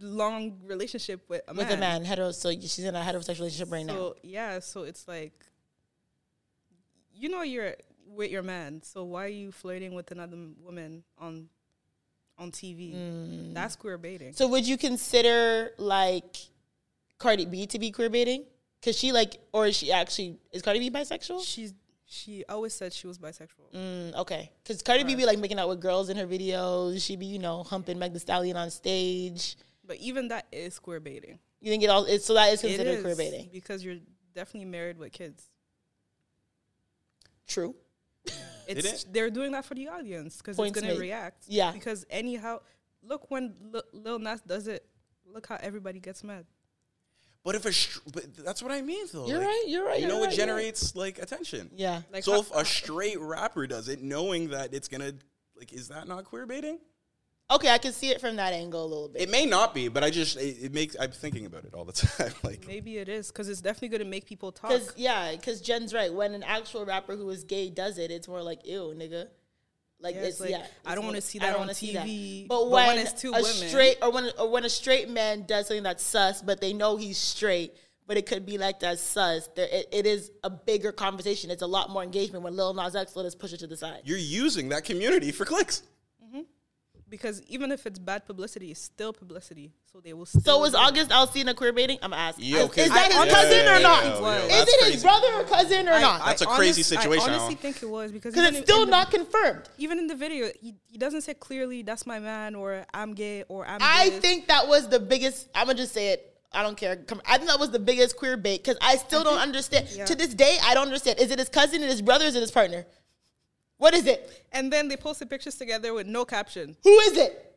long relationship with a man with man. a man, hetero. So she's in a heterosexual relationship right now. Yeah, so it's like, you know, you're with your man. So why are you flirting with another woman on on TV? That's queer baiting. Mm. So would you consider like Cardi B to be queer baiting? Cause she like, or is she actually is Cardi B bisexual? She's she always said she was bisexual. Mm, okay, cause Cardi B be like making out with girls in her videos. She be you know humping Meg Thee Stallion on stage. But even that is queer baiting. You think it all? It's, so that is considered is, queer baiting. because you're definitely married with kids. True. It's is. they're doing that for the audience because it's gonna made. react. Yeah. Because anyhow, look when Lil, Lil Nas does it. Look how everybody gets mad. But if a, str- but that's what I mean though. You're like, right, you're right, You know, right, it right. generates like attention. Yeah. Like so how- if a straight rapper does it, knowing that it's gonna like, is that not queer baiting? Okay, I can see it from that angle a little bit. It may not be, but I just it, it makes I'm thinking about it all the time. like, Maybe it is because it's definitely going to make people talk. Because yeah, because Jen's right. When an actual rapper who is gay does it, it's more like ew, nigga. Like Yeah, it's, it's like, yeah. I don't wanna see that on wanna see that. TV, But but when, when it's two a women- straight or when or when a straight man does something that's sus, but they know he's straight, but it could be like that sus. There, it, it is a bigger conversation. It's a lot more engagement when Lil Nas X let us push it to the side. you're using that community for clicks. Because even if it's bad publicity, it's still publicity. So they will still. So is do it. August Alsina queer baiting? I'm asking. Yo, is, is that I- his yeah, cousin yeah, or yeah, not? yeah, yeah, Is that's it his brother or cousin or I- not? That's a I crazy honest- situation, I honestly think it was because Because it's in- still in the- not confirmed. even in the video, he, he doesn't say clearly that's my man or I'm gay or I'm. I this." think that was the biggest. I'm gonna just say it. I don't care. Come- I think that was the biggest queer bait because I still don't understand. yeah. To this day, I don't understand. Is it his cousin and his brother? Is it his partner? What is it? And then they posted pictures together with no caption. Who is it?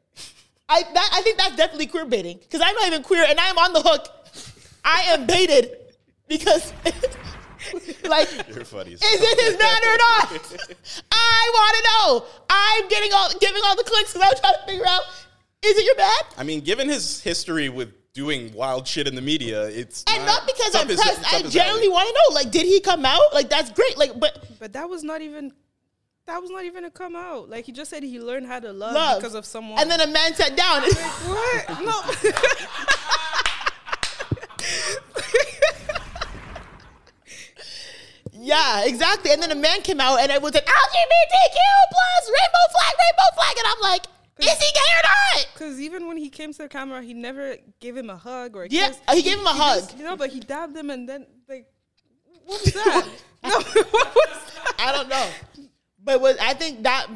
I that, I think that's definitely queer baiting because I'm not even queer and I'm on the hook. I am baited because, like, You're funny. is it his man or not? I want to know. I'm getting all giving all the clicks because I'm trying to figure out is it your man? I mean, given his history with doing wild shit in the media, it's And not because I'm pressed. I up genuinely want to know. Like, did he come out? Like, that's great. Like, but But that was not even. That was not even to come out. Like he just said, he learned how to love, love because of someone. And then a man sat down. what? No. yeah, exactly. And then a man came out and it was an LGBTQ plus rainbow flag, rainbow flag, and I'm like, is he gay or not? Because even when he came to the camera, he never gave him a hug or a Yeah, kiss. he gave him a hug. just- you know, but he dabbed him and then like, what was that? no, what was that? I don't know, but was I think that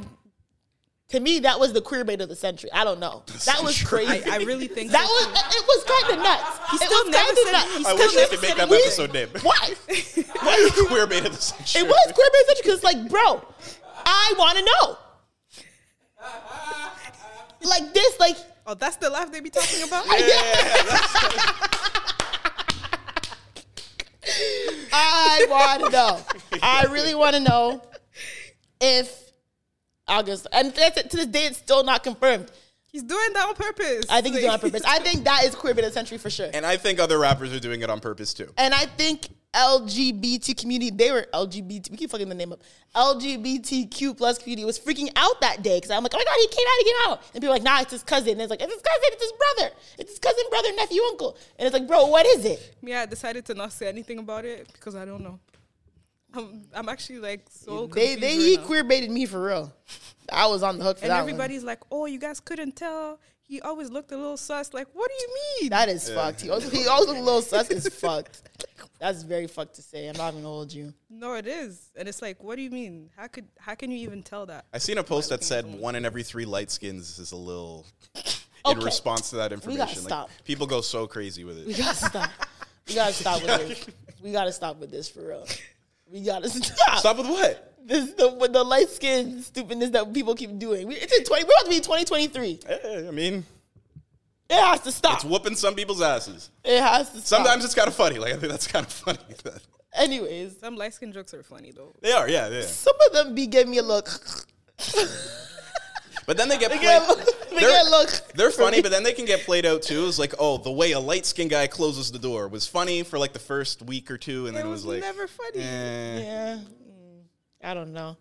to me that was the queer bait of the century. I don't know. That was crazy. I, I really think that so was too. it was kind of nuts. He still was never said- nuts. he I still wish I never could make that we- episode name. Why? Why queer bait of the century? It was queer bait of the century because it's like, bro, I want to know. Like this, like Oh, that's the laugh they be talking about. yeah. I want to know. I really want to know if August, and that's it, to this day, it's still not confirmed. He's doing that on purpose. I think he's doing it on purpose. I think that is queer bit of century for sure. And I think other rappers are doing it on purpose too. And I think LGBT community, they were LGBT, we keep fucking the name up. LGBTQ plus community was freaking out that day because I'm like, oh my God, he came out, he came out. And people are like, nah, it's his cousin. And it's like, it's his cousin, it's his brother. It's his cousin, brother, nephew, uncle. And it's like, bro, what is it? Yeah, I decided to not say anything about it because I don't know. I'm, I'm actually like so They, they right he now. queer baited me for real. I was on the hook for and that everybody's like, "Oh, you guys couldn't tell. He always looked a little sus." Like, what do you mean? one. That is fucked. He also, he also a little sus is fucked. That's very fucked to say. I'm not even gonna you. no, it is, and it's like, what do you mean? How could how can you even tell that? I seen a post that said one in every three light skins is a little in Okay. response to that gotta information. stop. Like people go so crazy with it. We it. gotta stop. We gotta stop with this. We gotta stop with this for real. We gotta stop. Stop with what? This the with the light skin stupidness that people keep doing. We, it's in twenty. We're about to be twenty twenty three. I mean, It has to stop. it's whooping some people's asses. It has to stop. Sometimes it's kind of funny. Like I think that's kind of funny. anyways, Some light skin jokes are funny though. they are, yeah, yeah. some of them be giving me a look. But then they get They played. get. They They're- get look. They're funny, but then they can get played out too. It's like, oh, the way a light skinned guy closes the door was funny for like the first week or two, and then It it was was like, never funny. eh. yeah, Mm, I don't know.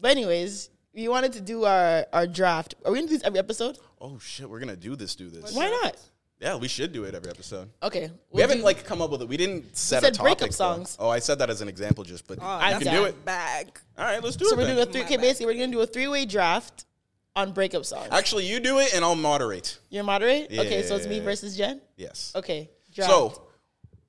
But anyways, we wanted to do our our draft. Are we gonna do this every episode? oh shit, we're gonna do this, do this. Why not? Yeah, we should do it every episode. Okay, We we'll haven't do- like come up with it. We didn't set said a breakup topic. though. songs. Oh, I said that as an example, just but Oh, you can do it. Back. All right, let's do So it. So we're then. doing a three. Okay, basically, we're gonna do a three way draft on breakup songs. Actually, you do it, and I'll moderate. You're moderate. okay, so it's me versus Jen. Yes. Okay, draft. So,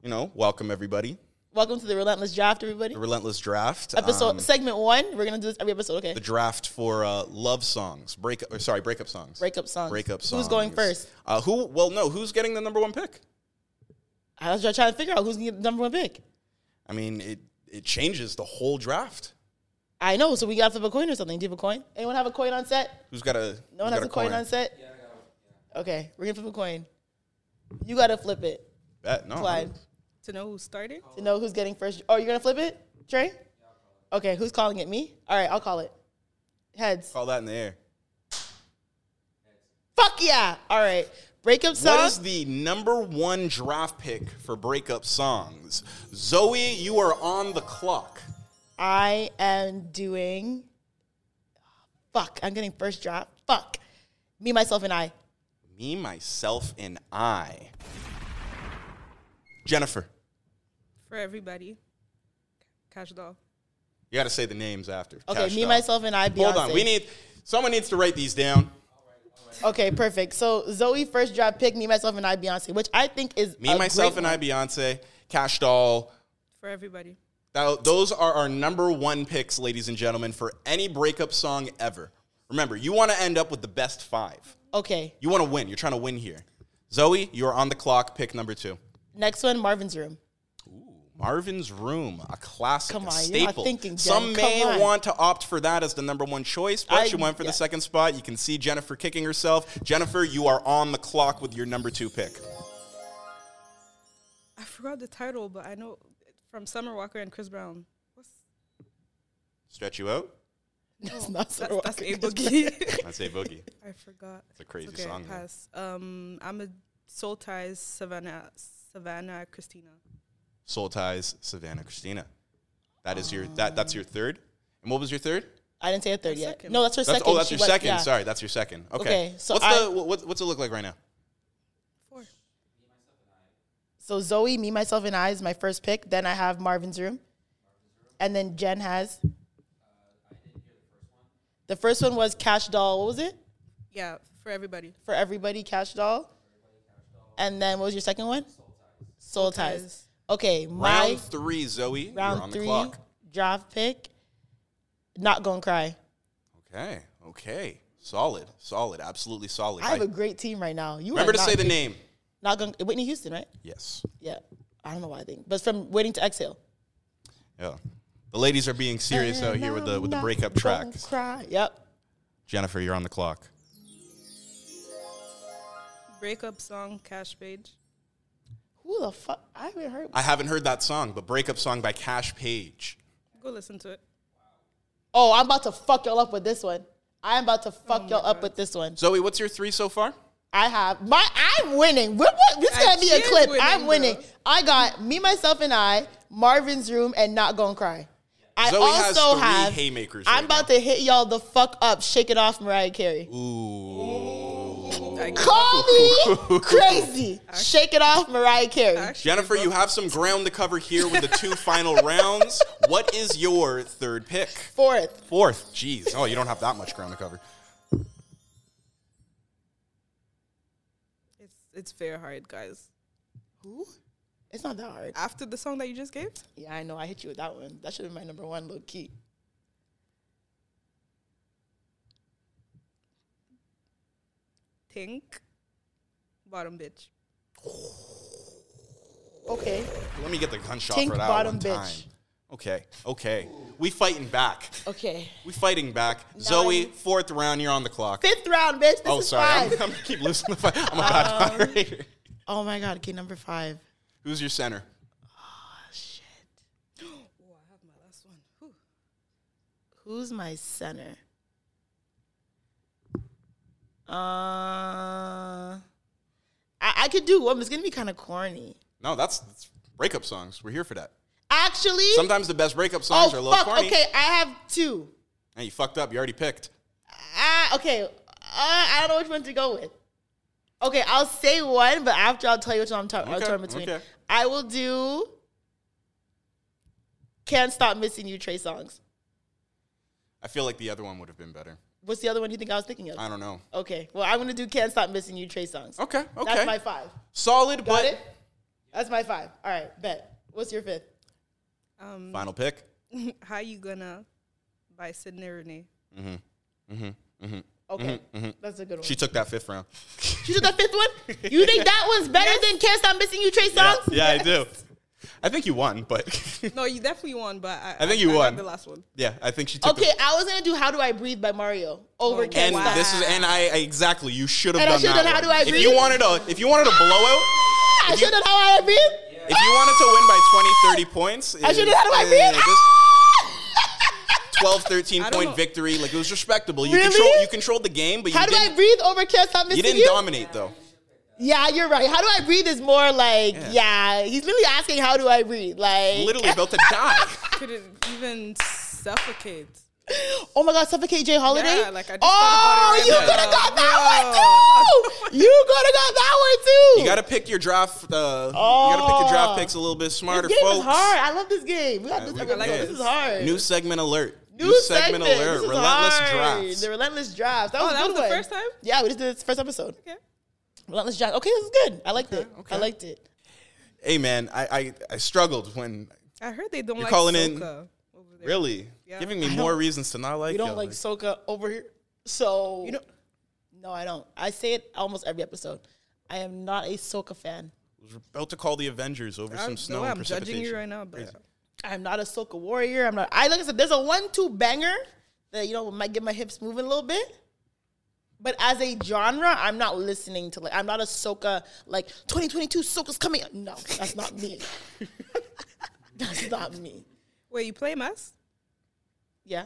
you know, welcome everybody. welcome to the relentless draft, everybody. The relentless draft. Episode um, segment one. We're gonna do this every episode. Okay, the draft for uh, love songs, break or sorry, breakup songs. breakup songs. Breakup songs. Who's going first? Uh, who? Well, no. Who's getting the number one pick? I was trying to figure out who's gonna get the number one pick. I mean, it it changes the whole draft. I know, so we got to flip a coin or something. Do you have a coin? Anyone have a coin on set? Who's got a? No one has a coin, on set. Yeah, I Okay, we're gonna flip a coin. You gotta flip it. Bet no. Clyde. To know who's starting? To know who's getting first. Oh, you're gonna flip it, Trey? Okay, who's calling it? Me? All right, I'll call it. Heads. Call that in the air. Fuck yeah! All right, breakup song. What is the number one draft pick for breakup songs? Zoe, you are on the clock. I am doing. Fuck, I'm getting first draft. Fuck. Me, myself, and I. Me, myself, and I. Jennifer, For everybody. Kash Doll. you got to say the names after. Okay, Cash me, Doll. myself, and I. Beyonce. Hold on, we need someone needs to write these down. Okay, perfect. So Zoe first draft pick, me, myself, and I, Beyonce, which I think is Me, a myself, great and I. Beyonce, Kash Doll. For everybody. That, those are our number one picks, ladies and gentlemen, for any breakup song ever. Remember, you want to end up with the best five. Okay, You want to win. You're trying to win here. Zoe, you are on the clock. Pick number two. next one, Marvin's Room. Ooh, Marvin's Room, a classic, Come a on, you're not staple. thinking, Jen. Some Come may on. want to opt for that as the number one choice, but I- you went for yeah. the second spot. You can see Jennifer kicking herself. Jennifer, you are on the clock with your number two pick. I forgot the title, but I know from Summer Walker and Chris Brown. What's Stretch you out. That's not so that's, that's a rocket. boogie. I say boogie. I forgot. It's a crazy okay, song. though. Pass. Um, I'm a Soul Ties Savannah Savannah Christina. Soul Ties, Savannah, Christina. That is your that that's your third. And what was your third? I didn't say a third My yet. second. No, that's her That's, second. oh, that's She your went- second. yeah. Sorry, that's your second. Okay. Okay, so what's I- the what, what's it look like right now? Four. So Zoe, me, myself, and I is my first pick. Then I have Marvin's Room, and then Jen has. Uh, the first one was Kash Doll. What was it Yeah, for everybody. for everybody? Kash Doll. And then what was your second one? Soul Ties. Ties. Okay, my Round three, Zoe. round on the three clock. draft pick. Not gonna cry. Okay. Okay. Solid. Solid. Absolutely solid. I have I- a great team right now. You remember are to not say the pick- name. Not gonna Whitney Houston, right? Yes. Yeah. I don't know why I think, but from Waiting to Exhale. Yeah. The ladies are being serious out here with the with the breakup gonna tracks. Cry. Yep. Jennifer, you're on the clock. Breakup song, Kash Paige. Who the fuck? I haven't heard. I haven't heard that song, but breakup song by Cash Page. Go listen to it. Oh, I'm about to fuck y'all up with this one. I'm about to fuck Oh y'all up with this one. Zoe, what's your three so far? I have my. I'm winning. What, what, this is gonna be a clip. winning, I'm winning. bro. I got me, myself, and I. Marvin's room and not gonna cry. I Zoe has also three have. haymakers I'm right about now. to hit y'all the fuck up. Shake it off, Mariah Carey. I Call me crazy. Shake it off, Mariah Carey. Actually, Jennifer, you have some ground to cover here with the two final rounds. What is your third pick? Fourth. Fourth. Jeez. Oh, you don't have that much ground to cover. It's it's very hard, guys. Who? It's not that hard. After the song that you just gave, Yeah, I know. I hit you with that one. That should be my number one, low key. Tink, Bottom Bitch. Okay. Let me get the gunshot Tink for that bottom one time. Okay. Okay. We fighting back. Okay. We fighting back. Zoe, fourth round. You're on the clock. Fifth round, bitch. This oh, sorry. I'm. I'm gonna keep losing the fight. I'm a bad Um, moderator. Oh my god. Okay, number five. Who's your center? Oh, shit. Oh, I have my last one. Whew. Who's my center? Uh, I, I could do one, but it's gonna be kind of corny. No, that's, that's breakup songs. We're here for that. Actually, Sometimes the best breakup oh songs are a little fuck. corny. Okay, I have two. And you fucked up. You already picked. Ah, okay. Uh, I don't know which one to go with. Okay, I'll say one, but after I'll tell you which one I'm, I'm Okay, torn between. okay. I will do. Can't stop missing you, Trey Songz. I feel like the other one would have been better. What's the other one you think I was thinking of? I don't know. Okay, well I'm gonna do "Can't Stop Missing You" Trey Songz. Okay, okay. That's my five. Solid, Got but it? That's my five. All right, bet. What's your fifth? Um, final pick. How You Gonna by Sydney Renae. Mm-hmm. Mm-hmm. Mm-hmm. Okay, that's a good one. She took that fifth round. She took that fifth one. You think that one's better than "Can't Stop Missing You" Trey Songz? Yeah, I do. I think you won, but No, you definitely won, but I, I think you got won. the last one. yeah, I think she took. Okay, The, I was gonna do "How Do I Breathe" by Mario over Oh, Can't and Stop. this is and I I- exactly. You should have And I done should've that. done How one. Do I if Breathe? you wanted a if you wanted a blowout, I should have done "How I Breathe." If you wanted to win by 20, 30 points, I should have it- done "How Do I eh, Breathe." this Ah! 12, 13 point know. victory. Like it was respectable. You Really? control you controlled the game, but you How do I didn't. breathe over "Can't Stop Missing You You"? didn't dominate though. Yeah, you're right. How do I breathe is more like, Yeah. yeah. he's literally asking, how do I breathe? Like, Literally about to die. Couldn't even suffocate. Oh my God, suffocate J. Holiday? Yeah, like, I just oh, thought about you right could have got that Bro. one too. you could have got that one too. You got to pick your draft. Uh, You got to pick your draft Oh. picks a little bit smarter, This game folks. is hard. I love this game. We got this, we- this, yeah. this is hard. New segment alert. New segment. This alert. is Relentless hard. drafts. The relentless drafts. That Oh, was, that good was the first time? Yeah, we just did this first episode. Okay. Relentless drafts. Okay, this is good. I liked it. okay. I liked it. Hey man, I, I I struggled when I heard they don't You're like calling in- over there. really Yeah. giving me more reasons to not like. you. don't y'all. like soca over here. So you know, no, I don't. I say it almost every episode. I am not a soca fan. was about to call the Avengers over I, some no, snow. I'm and judging you right now, but Crazy. I'm not a soca warrior. I'm not. I like I said, there's a one-two banger that you know might get my hips moving a little bit. But as a genre, I'm not listening to like I'm not a soca like 2022 soca's coming. No, that's not me. that's not me. wait, you play mas, Yeah.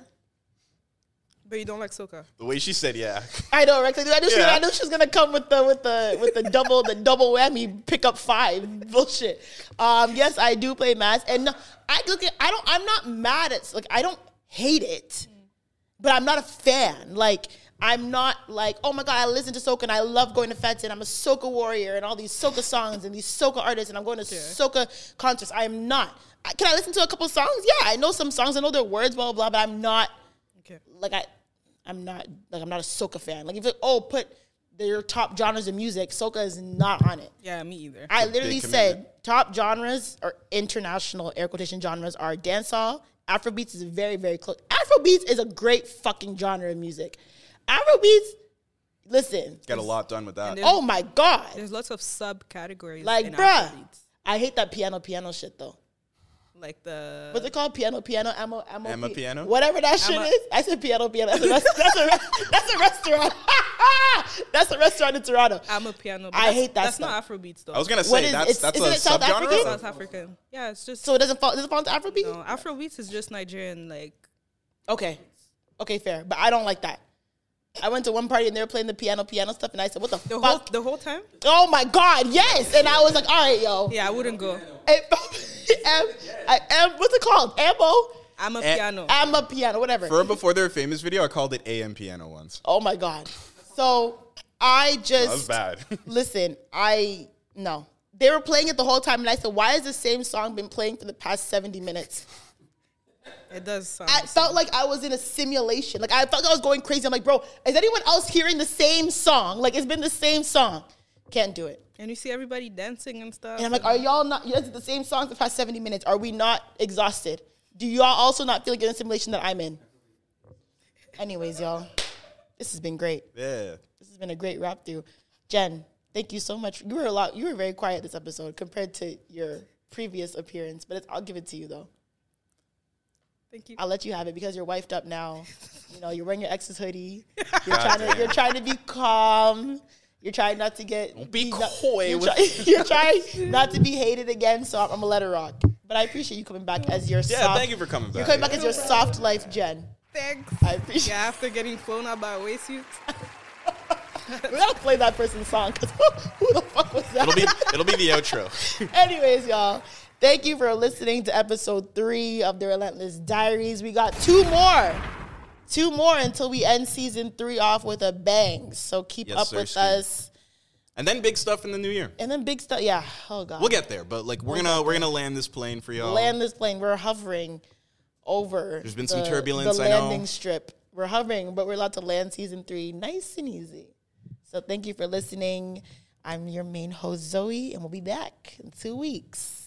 but you don't like soca. The way she said, yeah. I know, right? 'Cause I knew, she, Yeah. I knew she was gonna come with the with the with the double the double whammy pick up five bullshit. Um, yes, I do play mas, and no, I look at I don't I'm not mad at like I don't hate it, but I'm not a fan. Like I'm not like oh my god I listen to soca and I love going to fetes and I'm a soca warrior and all these soca songs and these soca artists and I'm going to soca concerts. I am not. I- Can I listen to a couple songs? Yeah, I know some songs. I know their words, blah blah blah. But I'm not Okay. like I, I'm not like I'm not a soca fan. Like if it, oh put their top genres of music, soca is not on it. Yeah, me either. I literally said top genres or international air quotation genres are dancehall. Afrobeats is very very close. Afrobeats is a great fucking genre of music. Afrobeats, listen. Got a lot done with that. Oh my god, There's lots of subcategories. like in bruh, Afrobeats. I hate that piano piano shit though. Like the What's it called? Piano, piano, ammo, ammo, Amma pi- piano? Whatever that shit Amma- is. I said piano, piano. That's a, rest- that's a, re- that's a restaurant. that's a restaurant in Toronto. I'm a piano. I hate that That's not stuff. Afrobeats though. I was gonna say is- that's that's isn't a it South subgenre. African? South African. Yeah, it's just So it doesn't fall. Does it fall into Afrobeat? no. Afrobeats is just Nigerian. Like Okay, okay, fair. But I don't like that. I went to one party and they were playing the piano, piano stuff, and I said, "What the, the whole fuck?" the whole time. oh my god, yes! And I was like, "All right, yo." Yeah, I wouldn't go. Am, I am. What's it called? Ambo. I'm a Eh, piano. I'm a piano, whatever. For before their famous video, I called it AM piano once. oh my god. So I just That was bad. Listen, I no. They were playing it the whole time, and I said, "Why has the same song been playing for the past seventy minutes?" It does sound. I felt like I was in a simulation. Like I felt like I was going crazy. I'm like, "Bro, is anyone else hearing the same song? Like it's been the same song." Can't do it. and you see everybody dancing and stuff. And I'm like, "Are y'all not? You guys did the same song for the past seventy minutes. Are we not exhausted? Do y'all also not feel like you're in the simulation that I'm in?" Anyways, y'all, this has been great. yeah. This has been a great wrap through. Jen, thank you so much. You were a lot. You were very quiet this episode compared to your previous appearance, but it's, I'll give it to you though. Thank you. I'll let you have it because you're wifed up now. You know, you're wearing your ex's hoodie. You're trying to. You're trying to be calm. You're trying not to get. Don't be not- coy You're, with- try- you're trying not to be hated again. So I'm, gonna let it rock. But I appreciate you coming back as your. Yeah, soft, thank you for coming back. You're coming back as your soft life, Jen. Thanks. I appreciate. Yeah, after getting flown out by a waistsuit. We gotta play that person's song because who the fuck was that? It'll be it'll be the outro. Anyways, y'all, thank you for listening to episode three of the Relentless Diaries. We got two more. Two more until we end season three off with a bang. So keep Yes, up sir, with Steve. us. And then big stuff in the new year. And then big stuff. Yeah. Oh god. We'll get there, but like we're gonna we're gonna land this plane for y'all. land this plane. We're hovering over. There's been some turbulence, The I know. landing strip. We're hovering, but we're allowed to land season three nice and easy. So thank you for listening. I'm your main host Zoe, and we'll be back in two weeks.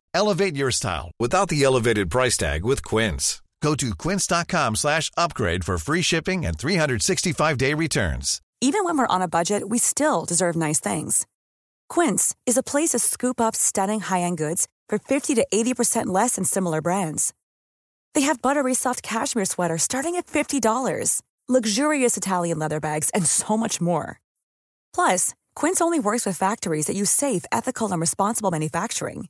Elevate your style without the elevated price tag with Quince. Go to quince.com slash upgrade for free shipping and 365-day returns. Even when we're on a budget, we still deserve nice things. Quince is a place to scoop up stunning high-end goods for 50 to 80% less than similar brands. They have buttery soft cashmere sweaters starting at $50, luxurious Italian leather bags, and so much more. Plus, Quince only works with factories that use safe, ethical, and responsible manufacturing.